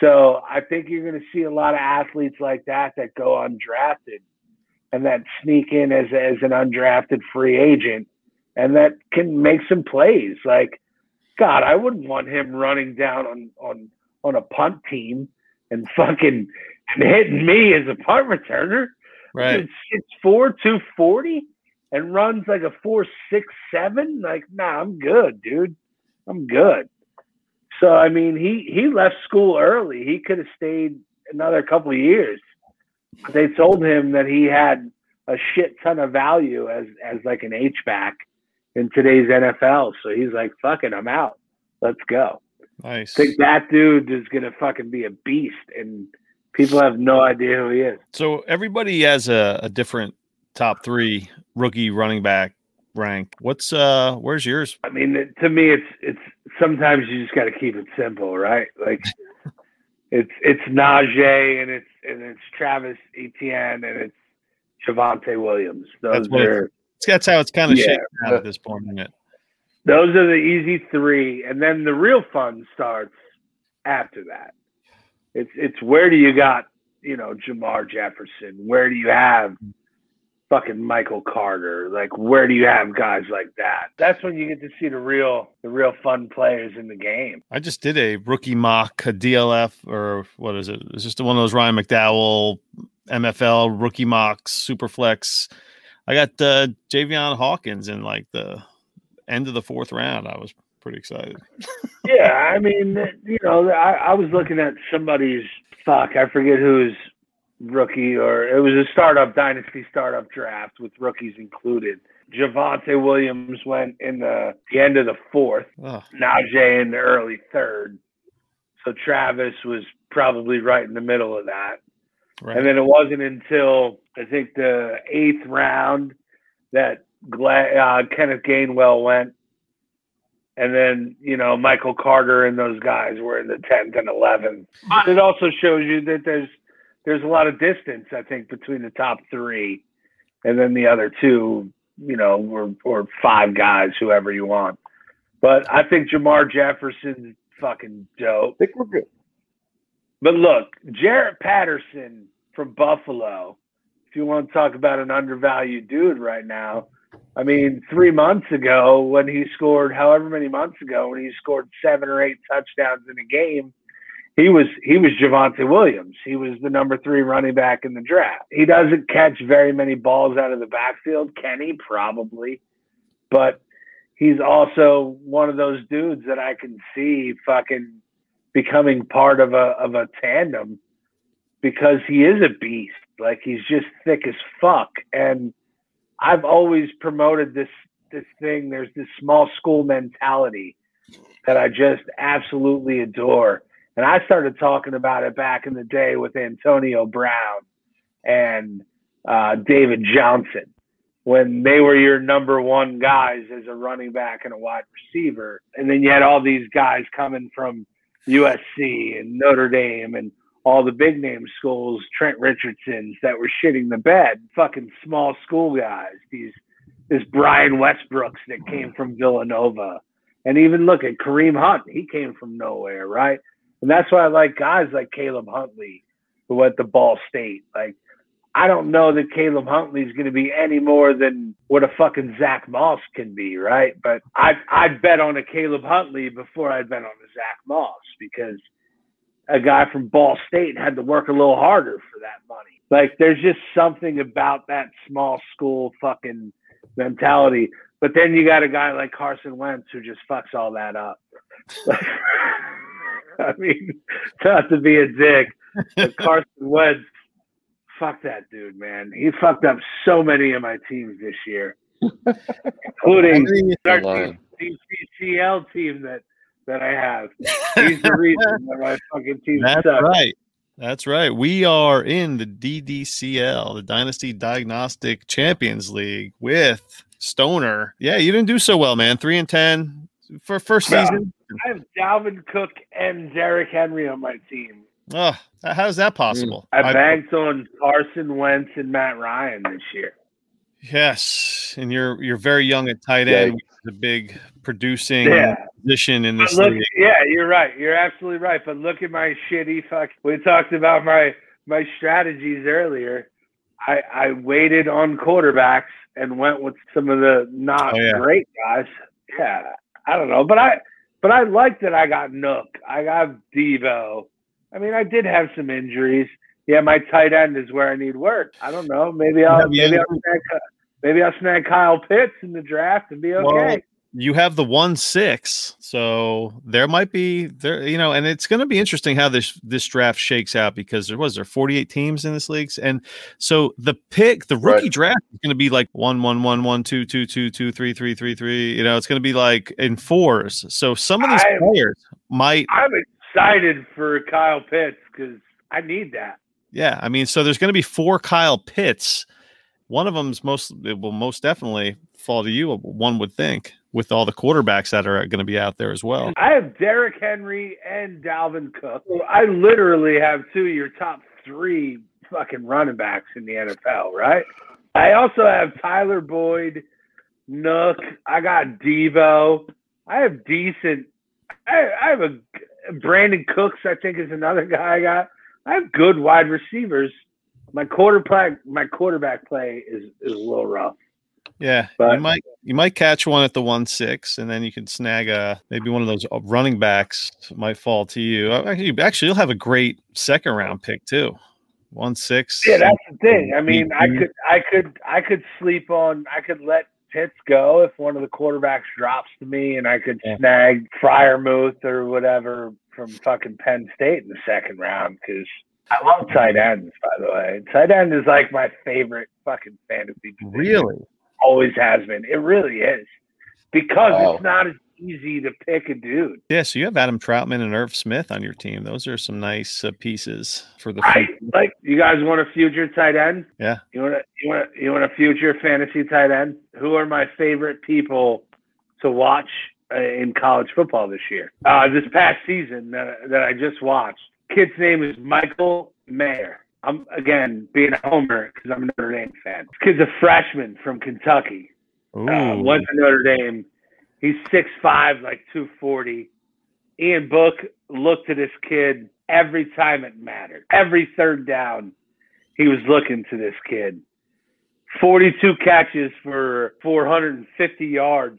So I think you're going to see a lot of athletes like that that go undrafted and that sneak in as, as an undrafted free agent and that can make some plays. Like, God, I wouldn't want him running down on, on, on a punt team and fucking and hitting me as a punt returner. Right. It's four two forty and runs like a four six seven. Like, nah, I'm good, dude. I'm good. So I mean, he he left school early. He could have stayed another couple of years. But they told him that he had a shit ton of value as as like an H back in today's NFL. So he's like, "Fuck it, I'm out. Let's go." Nice. I think that dude is gonna fucking be a beast, and people have no idea who he is. So everybody has a, a different top three rookie running back rank. What's uh where's yours? I mean, to me it's it's sometimes you just got to keep it simple, right? Like (laughs) it's it's Najee and it's and it's Travis Etienne and it's Javonte Williams. Those that's are that's how it's kind of yeah, out at this point, isn't it? Those are the easy three, and then the real fun starts after that. It's it's where do you got you know Jermar Jefferson? Where do you have fucking Michael Carter. Like, where do you have guys like that? That's when you get to see the real, the real fun players in the game. I just did a rookie mock, a DLF, or what is it? It's just one of those Ryan McDowell MFL rookie mocks, Superflex. I got uh, Javian Hawkins in like the end of the fourth round. I was pretty excited. (laughs) yeah, I mean, you know, I, I was looking at somebody's fuck. I forget whose rookie, or it was a startup dynasty startup draft with rookies included. Javonte Williams went in the, the end of the fourth. Oh, Najee in the early third. So Travis was probably right in the middle of that. right. And then it wasn't until I think the eighth round that Gla- uh, Kenneth Gainwell went. And then, you know, Michael Carter and those guys were in the 10th and 11th. But it also shows you that there's there's a lot of distance, I think, between the top three and then the other two, you know, or, or five guys, whoever you want. But I think Jermar Jefferson's fucking dope. I think we're good. But look, Jaret Patterson from Buffalo, if you want to talk about an undervalued dude right now, I mean, three months ago when he scored, however many months ago, when he scored seven or eight touchdowns in a game, he was he was Javonte Williams. He was the number three running back in the draft. He doesn't catch very many balls out of the backfield. Can he? Probably. But he's also one of those dudes that I can see fucking becoming part of a of a tandem because he is a beast. Like he's just thick as fuck. And I've always promoted this this thing. There's this small school mentality that I just absolutely adore. And I started talking about it back in the day with Antonio Brown and uh, David Johnson when they were your number one guys as a running back and a wide receiver. And then you had all these guys coming from USC and Notre Dame and all the big name schools, Trent Richardsons that were shitting the bed, fucking small school guys. These this Brian Westbrooks that came from Villanova. And even look at Kareem Hunt, he came from nowhere, right? And that's why I like guys like Caleb Huntley, who went to Ball State. Like, I don't know that Caleb Huntley is going to be any more than what a fucking Zach Moss can be, right? But I'd, I'd bet on a Caleb Huntley before I'd bet on a Zach Moss because a guy from Ball State had to work a little harder for that money. Like, there's just something about that small school fucking mentality. But then you got a guy like Carson Wentz who just fucks all that up. (laughs) (laughs) I mean, not to be a dick, but (laughs) Carson Wentz, fuck that dude, man. He fucked up so many of my teams this year, including our Line. DCCL team that that I have. (laughs) He's the reason that my fucking team That's sucks. right. That's right. We are in the DDCL, the Dynasty Diagnostic Champions League with Stoner. Yeah, you didn't do so well, man. Three and ten for first season. (laughs) I have Dalvin Cook and Derrick Henry on my team. Oh, how is that mm. possible? I banked on Carson Wentz and Matt Ryan this year. yes, and you're you're very young at tight Yeah. end. which is a big producing Yeah. position in this look, league. yeah, you're right. You're absolutely right. But look at my shitty fuck. We talked about my my strategies earlier. I I waited on quarterbacks and went with some of the not Oh, yeah. great guys. Yeah, I don't know, but I but I like that I got Nook. I got Devo. I mean, I did have some injuries. Yeah, my tight end is where I need work. I don't know. Maybe I'll maybe I'll snag, maybe I'll snag Kyle Pitts in the draft and be okay. Well, you have the one six, so there might be there, you know, and it's going to be interesting how this this draft shakes out because there was there forty eight teams in this leagues, and so the pick, the rookie Right. draft is going to be like one one one one two two two two three three three three. You know, it's going to be like in fours. So some of these I- players might, I'm excited for Kyle Pitts because I need that. yeah. I mean, so there's going to be four Kyle Pitts. One of them's most it will most definitely fall to you. One would think with all the quarterbacks that are going to be out there as well. I have Derrick Henry and Dalvin Cook. I literally have two of your top three fucking running backs in the NFL, right? I also have Tyler Boyd, Nook. I got Devo. I have decent. I, I have a Brandin Cooks. I think is another guy I got. I have good wide receivers. My quarterback, my quarterback play is is a little rough. Yeah, you might you might catch one at the one six, and then you can snag a maybe one of those uh, running backs might fall to you. Uh, Actually, actually, you'll have a great second round pick too. One six. Yeah, that's the thing. I mean, I could, I could, I could sleep on. I could let Pitts go if one of the quarterbacks drops to me, and I could Yeah. snag Freiermuth or whatever from fucking Penn State in the second round because I love tight ends, by the way. Tight end is like my favorite fucking fantasy. Position. Really? Always has been. It really is. Because Wow. it's not as easy to pick a dude. Yeah. So you have Adam Trautman and Irv Smith on your team. Those are some nice uh, pieces for the. Right? future. Like you guys want a future tight end? Yeah. You want a, you want a, you want a future fantasy tight end? Who are my favorite people to watch uh, in college football this year? Uh, this past season that, that I just watched. Kid's name is Michael Mayer. I'm again being a homer because I'm a Notre Dame fan. This kid's a freshman from Kentucky. Ooh. Uh, went to Notre Dame. He's 6'5", like 240. Ian Book looked at this kid every time it mattered. Every third down, he was looking to this kid. 42 catches for 450 yards.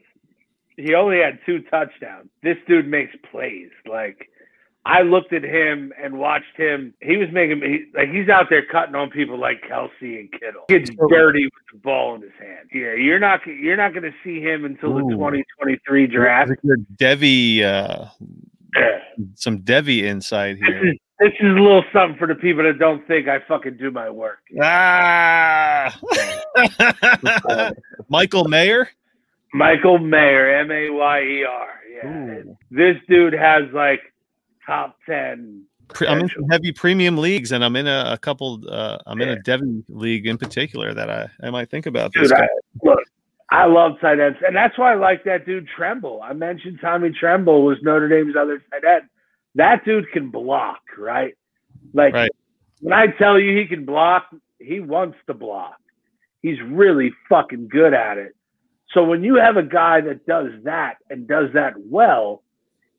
He only had two touchdowns. This dude makes plays. Like, I looked at him and watched him. He was making he, like he's out there cutting on people like Kelce and Kittle. He Gets dirty with the ball in his hand. Yeah, you're not you're not going to see him until the 2023 draft. devy, uh, Yeah. some devy This here. is this is a little something for the people that don't think I fucking do my work. Ah, (laughs) Michael Mayer. Michael Mayer, M A Y E R. Yeah, Ooh. this dude has like top ten. I'm in some heavy premium leagues, and I'm in a, a couple. Uh, I'm in a Devon league in particular that I, I might think about. Dude, This I, guy. look, I love tight ends, and that's why I like that dude Tremble. I mentioned Tommy Tremble was Notre Dame's other tight end. That dude can block, right? Like Right. when I tell you he can block, he wants to block. He's really fucking good at it. So when you have a guy that does that and does that well,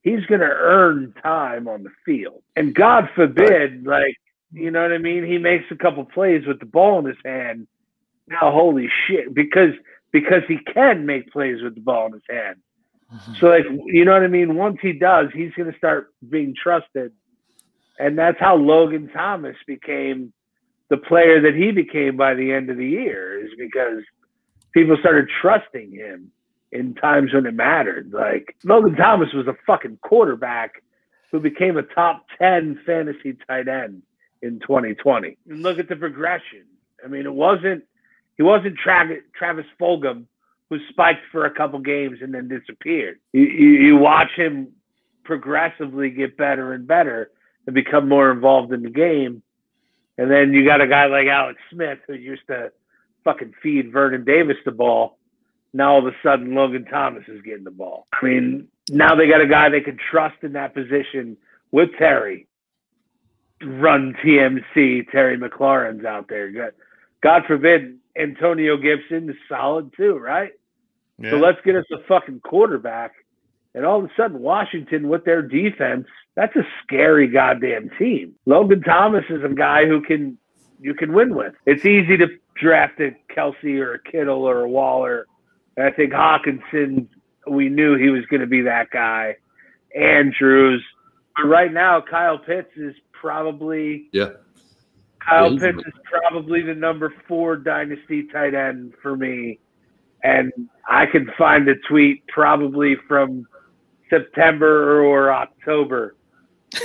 he's going to earn time on the field. And God forbid, like, you know what I mean? He makes a couple plays with the ball in his hand. Now, holy shit, because because he can make plays with the ball in his hand. Mm-hmm. So, like, you know what I mean? Once he does, he's going to start being trusted. And that's how Logan Thomas became the player that he became by the end of the year, is because people started trusting him in times when it mattered. Like, Logan Thomas was a fucking quarterback who became a top 10 fantasy tight end in 2020. And look at the progression. I mean, it wasn't, he wasn't Travis, Travis Fulgham who spiked for a couple games and then disappeared. You, you, you watch him progressively get better and better and become more involved in the game. And then you got a guy like Alex Smith who used to fucking feed Vernon Davis the ball. Now all of a sudden Logan Thomas is getting the ball. I mean, now they got a guy they can trust in that position with Terry. Run TMC, Terry McLaurin's out there. God, God forbid Antonio Gibson is solid too, right? Yeah. So let's get us a fucking quarterback. And all of a sudden, Washington with their defense, that's a scary goddamn team. Logan Thomas is a guy who can you can win with. It's easy to draft a Kelce or a Kittle or a Waller. And I think Hockenson, we knew he was going to be that guy. Andrews. But right now, Kyle Pitts is probably Yeah. Kyle Yeah, Pitts is probably the number four dynasty tight end for me. And I can find a tweet probably from September or October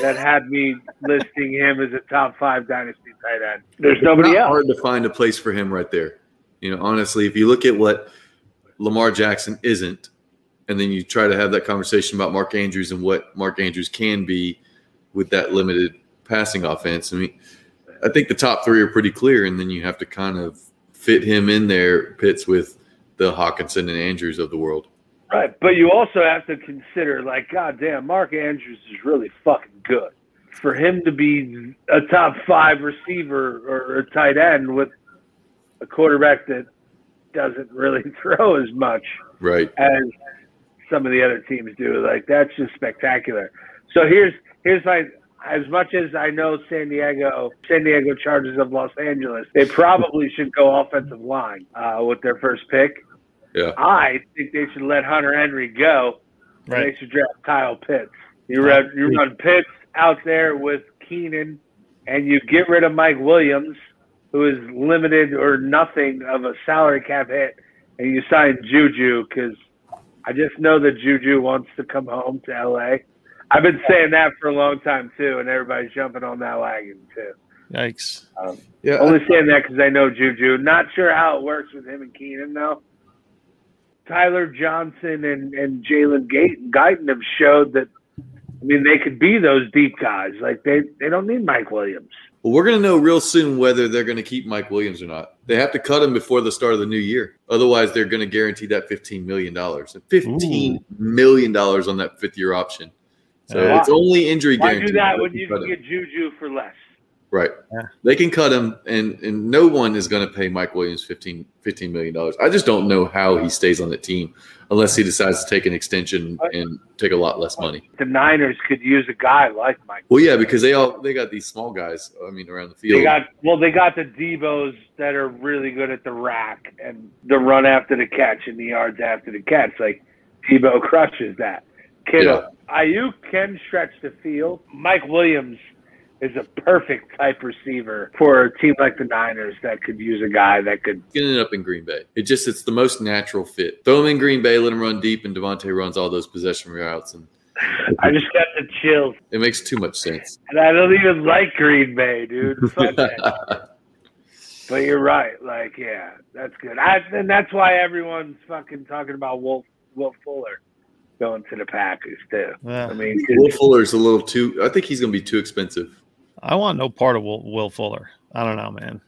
that had me (laughs) listing him as a top five dynasty tight end. There's nobody Not else. hard to find a place for him right there. You know, honestly, if you look at what Lamar Jackson isn't, and then you try to have that conversation about Mark Andrews and what Mark Andrews can be with that limited passing offense. I mean, I think the top three are pretty clear, and then you have to kind of fit him in there, Pitts with the Hockenson and Andrews of the world. Right. But you also have to consider, like, goddamn, Mark Andrews is really fucking good. For him to be a top five receiver or a tight end with a quarterback that doesn't really (laughs) throw as much Right. as some of the other teams do, like that's just spectacular. So here's here's my as much as I know San Diego, San Diego Chargers of Los Angeles, they probably should go offensive line uh, with their first pick. Yeah. I think they should let Hunter Henry go. Right. They should draft Kyle Pitts. You run, you run Pitts out there with Keenan, and you get rid of Mike Williams, who is limited or nothing of a salary cap hit, and you sign Juju because I just know that Juju wants to come home to LA. I've been saying that for a long time too, and everybody's jumping on that wagon too. Yikes. Um, Yeah, only saying that because I know Juju. Not sure how it works with him and Keenan though. Tyler Johnson and, and Jalen Gayton, Guyton have showed that. I mean, they could be those deep guys. Like they, they don't need Mike Williams. Well, we're going to know real soon whether they're going to keep Mike Williams or not. They have to cut him before the start of the new year. Otherwise, they're going to guarantee that $15 million. $15 million on that fifth year option. So Yeah. it's only injury Why guarantee. do that when you can get Juju for less? Right. Yeah. They can cut him, and, and no one is going to pay Mike Williams 15, $15 million. I just don't know how he stays on the team unless he decides to take an extension and take a lot less money. The Niners could use a guy like Mike. Well, yeah, because they all they got these small guys. I mean, around the field. They got well, they got the Deebos that are really good at the rack and the run after the catch and the yards after the catch. Like Deebo (laughs) crushes that. Kittle, Aiyuk can stretch the field. Mike Williams is a perfect type receiver for a team like the Niners that could use a guy that could. get it up in Green Bay. It just it's the most natural fit. Throw him in Green Bay, let him run deep, and Davante runs all those possession routes, and I just got the chills, it makes too much sense. and I don't even like Green Bay, dude. (laughs) But you're right. Like, yeah, that's good. I, and that's why everyone's fucking talking about Wolf Wolf Fuller going to the Packers too. Yeah. I mean, 'cause- Will Fuller's a little too. I think he's gonna be too expensive. I want no part of Will, Will Fuller. I don't know, man.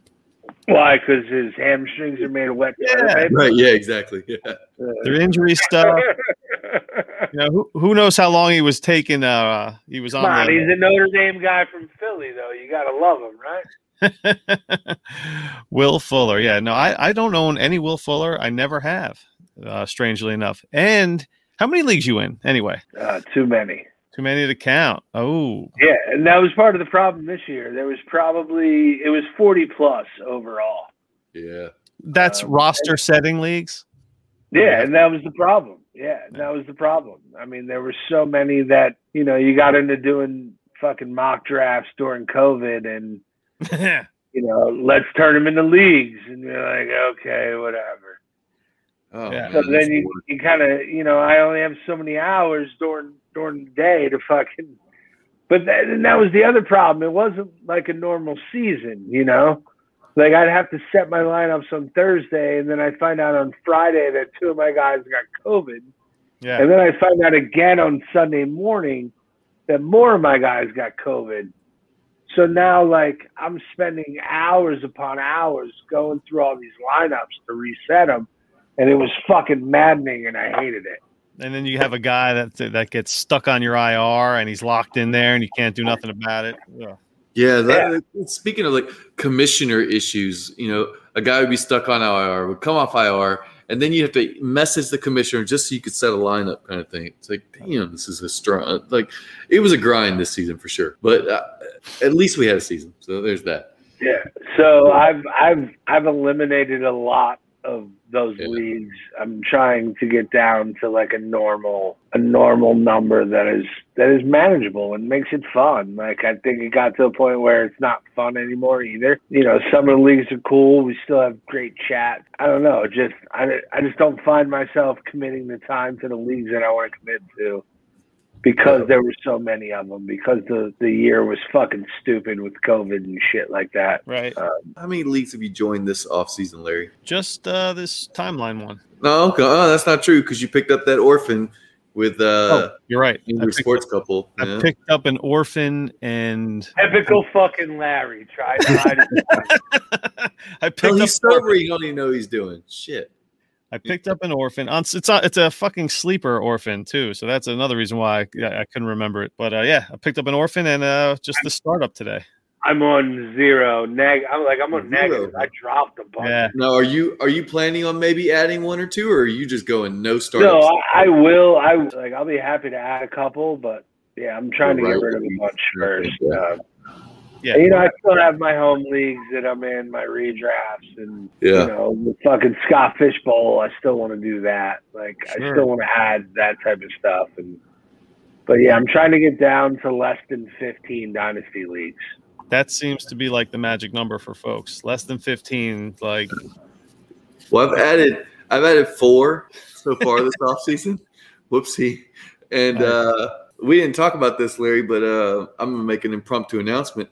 why? Because his hamstrings are made of wet toilet Yeah. paper. Right? Yeah, exactly. Yeah. Their injury stuff. (laughs) You know, who, who knows how long he was taking? Uh, he was Come on, on. he's a Notre Dame guy from Philly, though. You gotta love him, right? (laughs) Will Fuller. Yeah, no, I, I don't own any Will Fuller. I never have. Uh, strangely enough. And how many leagues you in anyway? Uh, too many. Too many to count. Oh, Yeah, and that was part of the problem this year. There was probably it was forty plus overall. Yeah. that's Um, roster setting leagues. Yeah, and that was the problem. Yeah, and that was the problem. I mean, there were so many that you know you got into doing fucking mock drafts during COVID, and (laughs) you know let's turn them into leagues, and you're like, okay, whatever. Oh, Yeah. So then you, you kind of you know I only have so many hours during during the day to fucking. But that, and that was the other problem. It wasn't like a normal season, you know. Like I'd have to set my lineups on Thursday, and then I find out on Friday that two of my guys got COVID. yeah. And then I find out again on Sunday morning that more of my guys got COVID. So now, like, I'm spending hours upon hours going through all these lineups to reset them. And it was fucking maddening, and I hated it. And then you have a guy that that gets stuck on your IR and he's locked in there and you can't do nothing about it. Ugh. Yeah, that, Speaking of like commissioner issues, you know, a guy would be stuck on IR, would come off IR, and then you have to message the commissioner just so you could set a lineup, kind of thing. It's like, damn, this is a strong. Like, it was a grind this season for sure, but uh, at least we had a season, so there's that. Yeah. So I've I've I've eliminated a lot of those Yeah. leagues. I'm trying to get down to like a normal a normal number that is that is manageable and makes it fun. Like I think it got to a point where it's not fun anymore either. You know, some of the leagues are cool. We still have great chat. I don't know. Just I I just don't find myself committing the time to the leagues that I want to commit to. Because there were so many of them, because the, the year was fucking stupid with COVID and shit like that. Right. How many leagues have you joined this offseason, Larry? Just uh, this timeline one. No, okay. oh, that's not true because you picked up that orphan with uh, oh, you're right. I Angry picked, Sports Couple. I yeah. picked up an orphan and Typical fucking Larry. Try to hide it. (laughs) I picked Hell, up he's sober. You don't even know he's doing shit. I picked up an orphan. On it's a, it's a fucking sleeper orphan too, so that's another reason why I, I couldn't remember it. But uh, yeah, I picked up an orphan and uh, just the startup today. I'm on zero. Neg. I'm like I'm on Zero. negative. I dropped a bunch. Yeah, Now, are you are you planning on maybe adding one or two, or are you just going no startups? No, I, I will. I like. I'll be happy to add a couple, but yeah, I'm trying to get rid of a bunch first. Yeah. Uh, yeah. you know, I still have my home leagues that I'm in, my redrafts, and Yeah. you know, the fucking Scott Fish Bowl. I still want to do that. Like, I still want to add that type of stuff. And but yeah, I'm trying to get down to less than 15 dynasty leagues. That seems to be like the magic number for folks. Less than fifteen. Like Well, I've added I've added four so far this (laughs) offseason. Whoopsie. And uh, we didn't talk about this, Larry, but uh, I'm gonna make an impromptu announcement.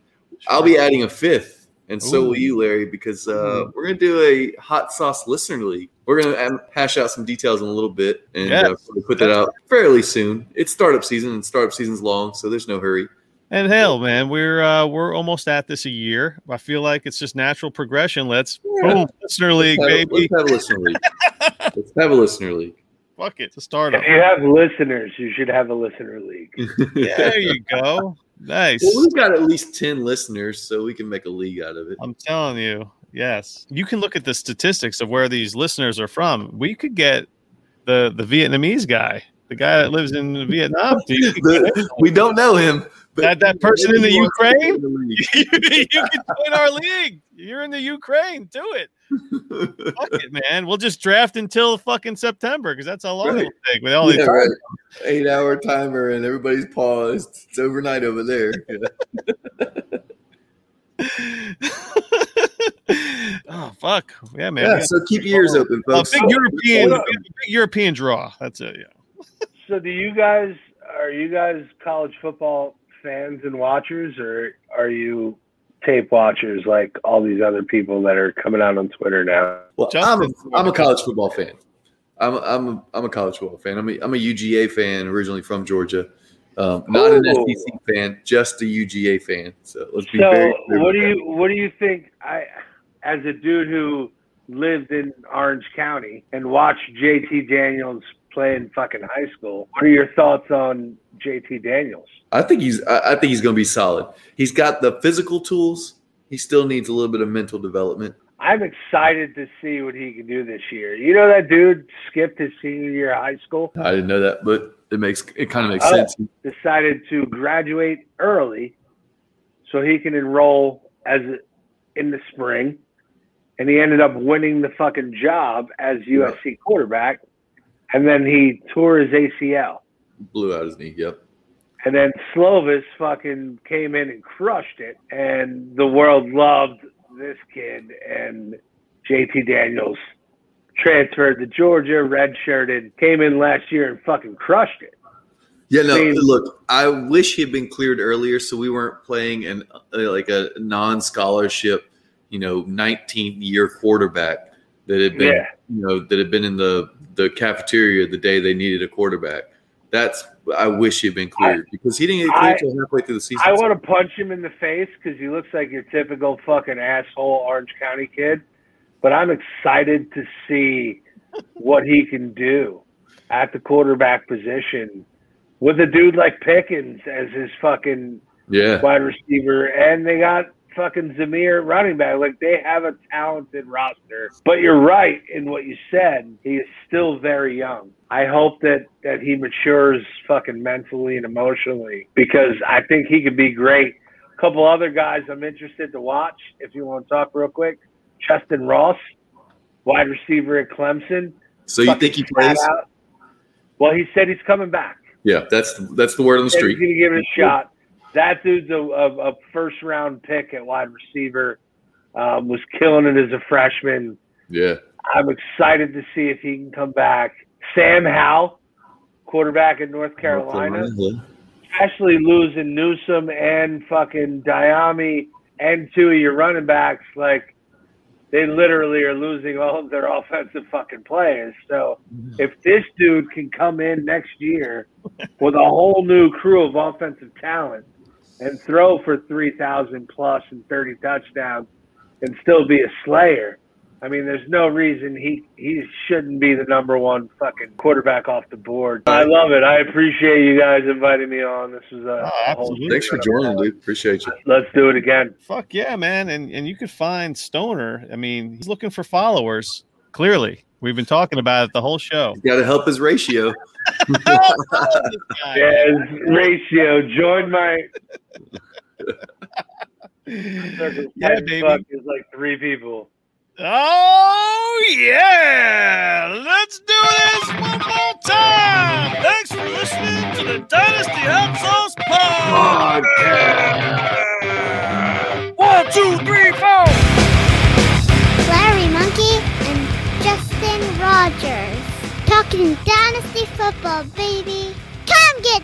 I'll be adding a fifth, and so Ooh. will you, Larry, because uh, we're gonna do a hot sauce listener league. We're gonna um, hash out some details in a little bit and uh, Yes. probably put that out fairly soon. It's startup season, and startup season's long, so there's no hurry. And hell, man, we're uh, we're almost at this a year. I feel like it's just natural progression. Let's boom, listener league, Let's have, baby. let's have a listener league. (laughs) let's have a listener league. Fuck it, it's a startup. If you have listeners, you should have a listener league. There you go. Nice. Well, we've got at least 10 listeners, so we can make a league out of it. I'm telling you, yes. You can look at the statistics of where these listeners are from. We could get the the Vietnamese guy, the guy that lives in Vietnam. (laughs) You him. we don't know him. But That- that person in the He wants to Ukraine? in the (laughs) you can join our league. You're in the Ukraine. Do it. League. Fuck it, man. We'll just draft until fucking September because that's how long Right. it'll take with all these. Right. Eight hour timer, and everybody's paused. It's overnight over there. (laughs) oh fuck, yeah, man. Yeah, so keep your ears oh, open, got a folks. big European, we a big European draw. That's it. Yeah. So, do you guys are you guys college football fans and watchers, or are you tape watchers like all these other people that are coming out on Twitter now? Well, I'm a, Justin. I'm a college football fan. I'm a, I'm a, I'm a college football fan. I'm a, I'm a UGA fan, originally from Georgia. Um, not an Ooh. SEC fan, just a UGA fan. So let's be very So, clear what with do that. you what do you think? I, as a dude who lived in Orange County and watched JT Daniels play in fucking high school, what are your thoughts on JT Daniels? I think he's I, think he's going to be solid. He's got the physical tools. He still needs a little bit of mental development. I'm excited to see what he can do this year. You know that dude skipped his senior year of high school, I didn't know that, but it makes it kind of makes Oh. sense. decided to graduate early so he can enroll as in the spring, and he ended up winning the fucking job as USC quarterback, and then he tore his ACL. Blew out his knee. Yep. And then Slovis fucking came in and crushed it, and the world loved this kid. And JT Daniels transferred to Georgia, redshirted, came in last year and fucking crushed it. Yeah, no. I mean- look, I wish he had been cleared earlier, so we weren't playing an uh, like a non-scholarship, you know, 19 year quarterback that had been, Yeah. you know, that had been in the the cafeteria the day they needed a quarterback. That's I wish he had been cleared because he didn't get cleared I- until halfway through the season. I want to punch him in the face because he looks like your typical fucking asshole Orange County kid. But I'm excited to see what he can do at the quarterback position with a dude like Pickens as his fucking yeah, wide receiver, and they got fucking Zamir running back. Like they have a talented roster. But you're right in what you said. He is still very young. I hope that that he matures fucking mentally and emotionally because I think he could be great. A couple other guys I'm interested to watch. If you want to talk real quick, Justin Ross, wide receiver at Clemson. so you think he plays? out. Well, he said he's coming back. Yeah, that's that's the word on the street. He's gonna give it a shot. That dude's a, a, a first round pick at wide receiver. Um, was killing it as a freshman. Yeah, I'm excited to see if he can come back. Sam Howell, quarterback in North Carolina, especially losing Newsome and fucking Dyami and two of your running backs, like they literally are losing all of their (laughs) offensive fucking players. So if this dude can come in next year with a whole new crew of offensive talent and throw for 3,000 plus and 30 touchdowns and still be a slayer, I mean, there's no reason he, he shouldn't be the number one fucking quarterback off the board. I love it. I appreciate you guys inviting me on. This was a, Oh, a whole. Thanks for joining, dude. Appreciate you. Let's do it again. Fuck yeah, man. And and you could find Stoner. I mean, he's looking for followers. Clearly, we've been talking about it the whole show. Got to help his ratio. (laughs) Yes, ratio. Join my yeah, baby. fuck is like three people. Oh yeah! Let's do this one more time. Thanks for listening to the Dynasty Hot Sauce Podcast. One, two, three, four. Justin Rogers. Talking Dynasty football, baby. Come get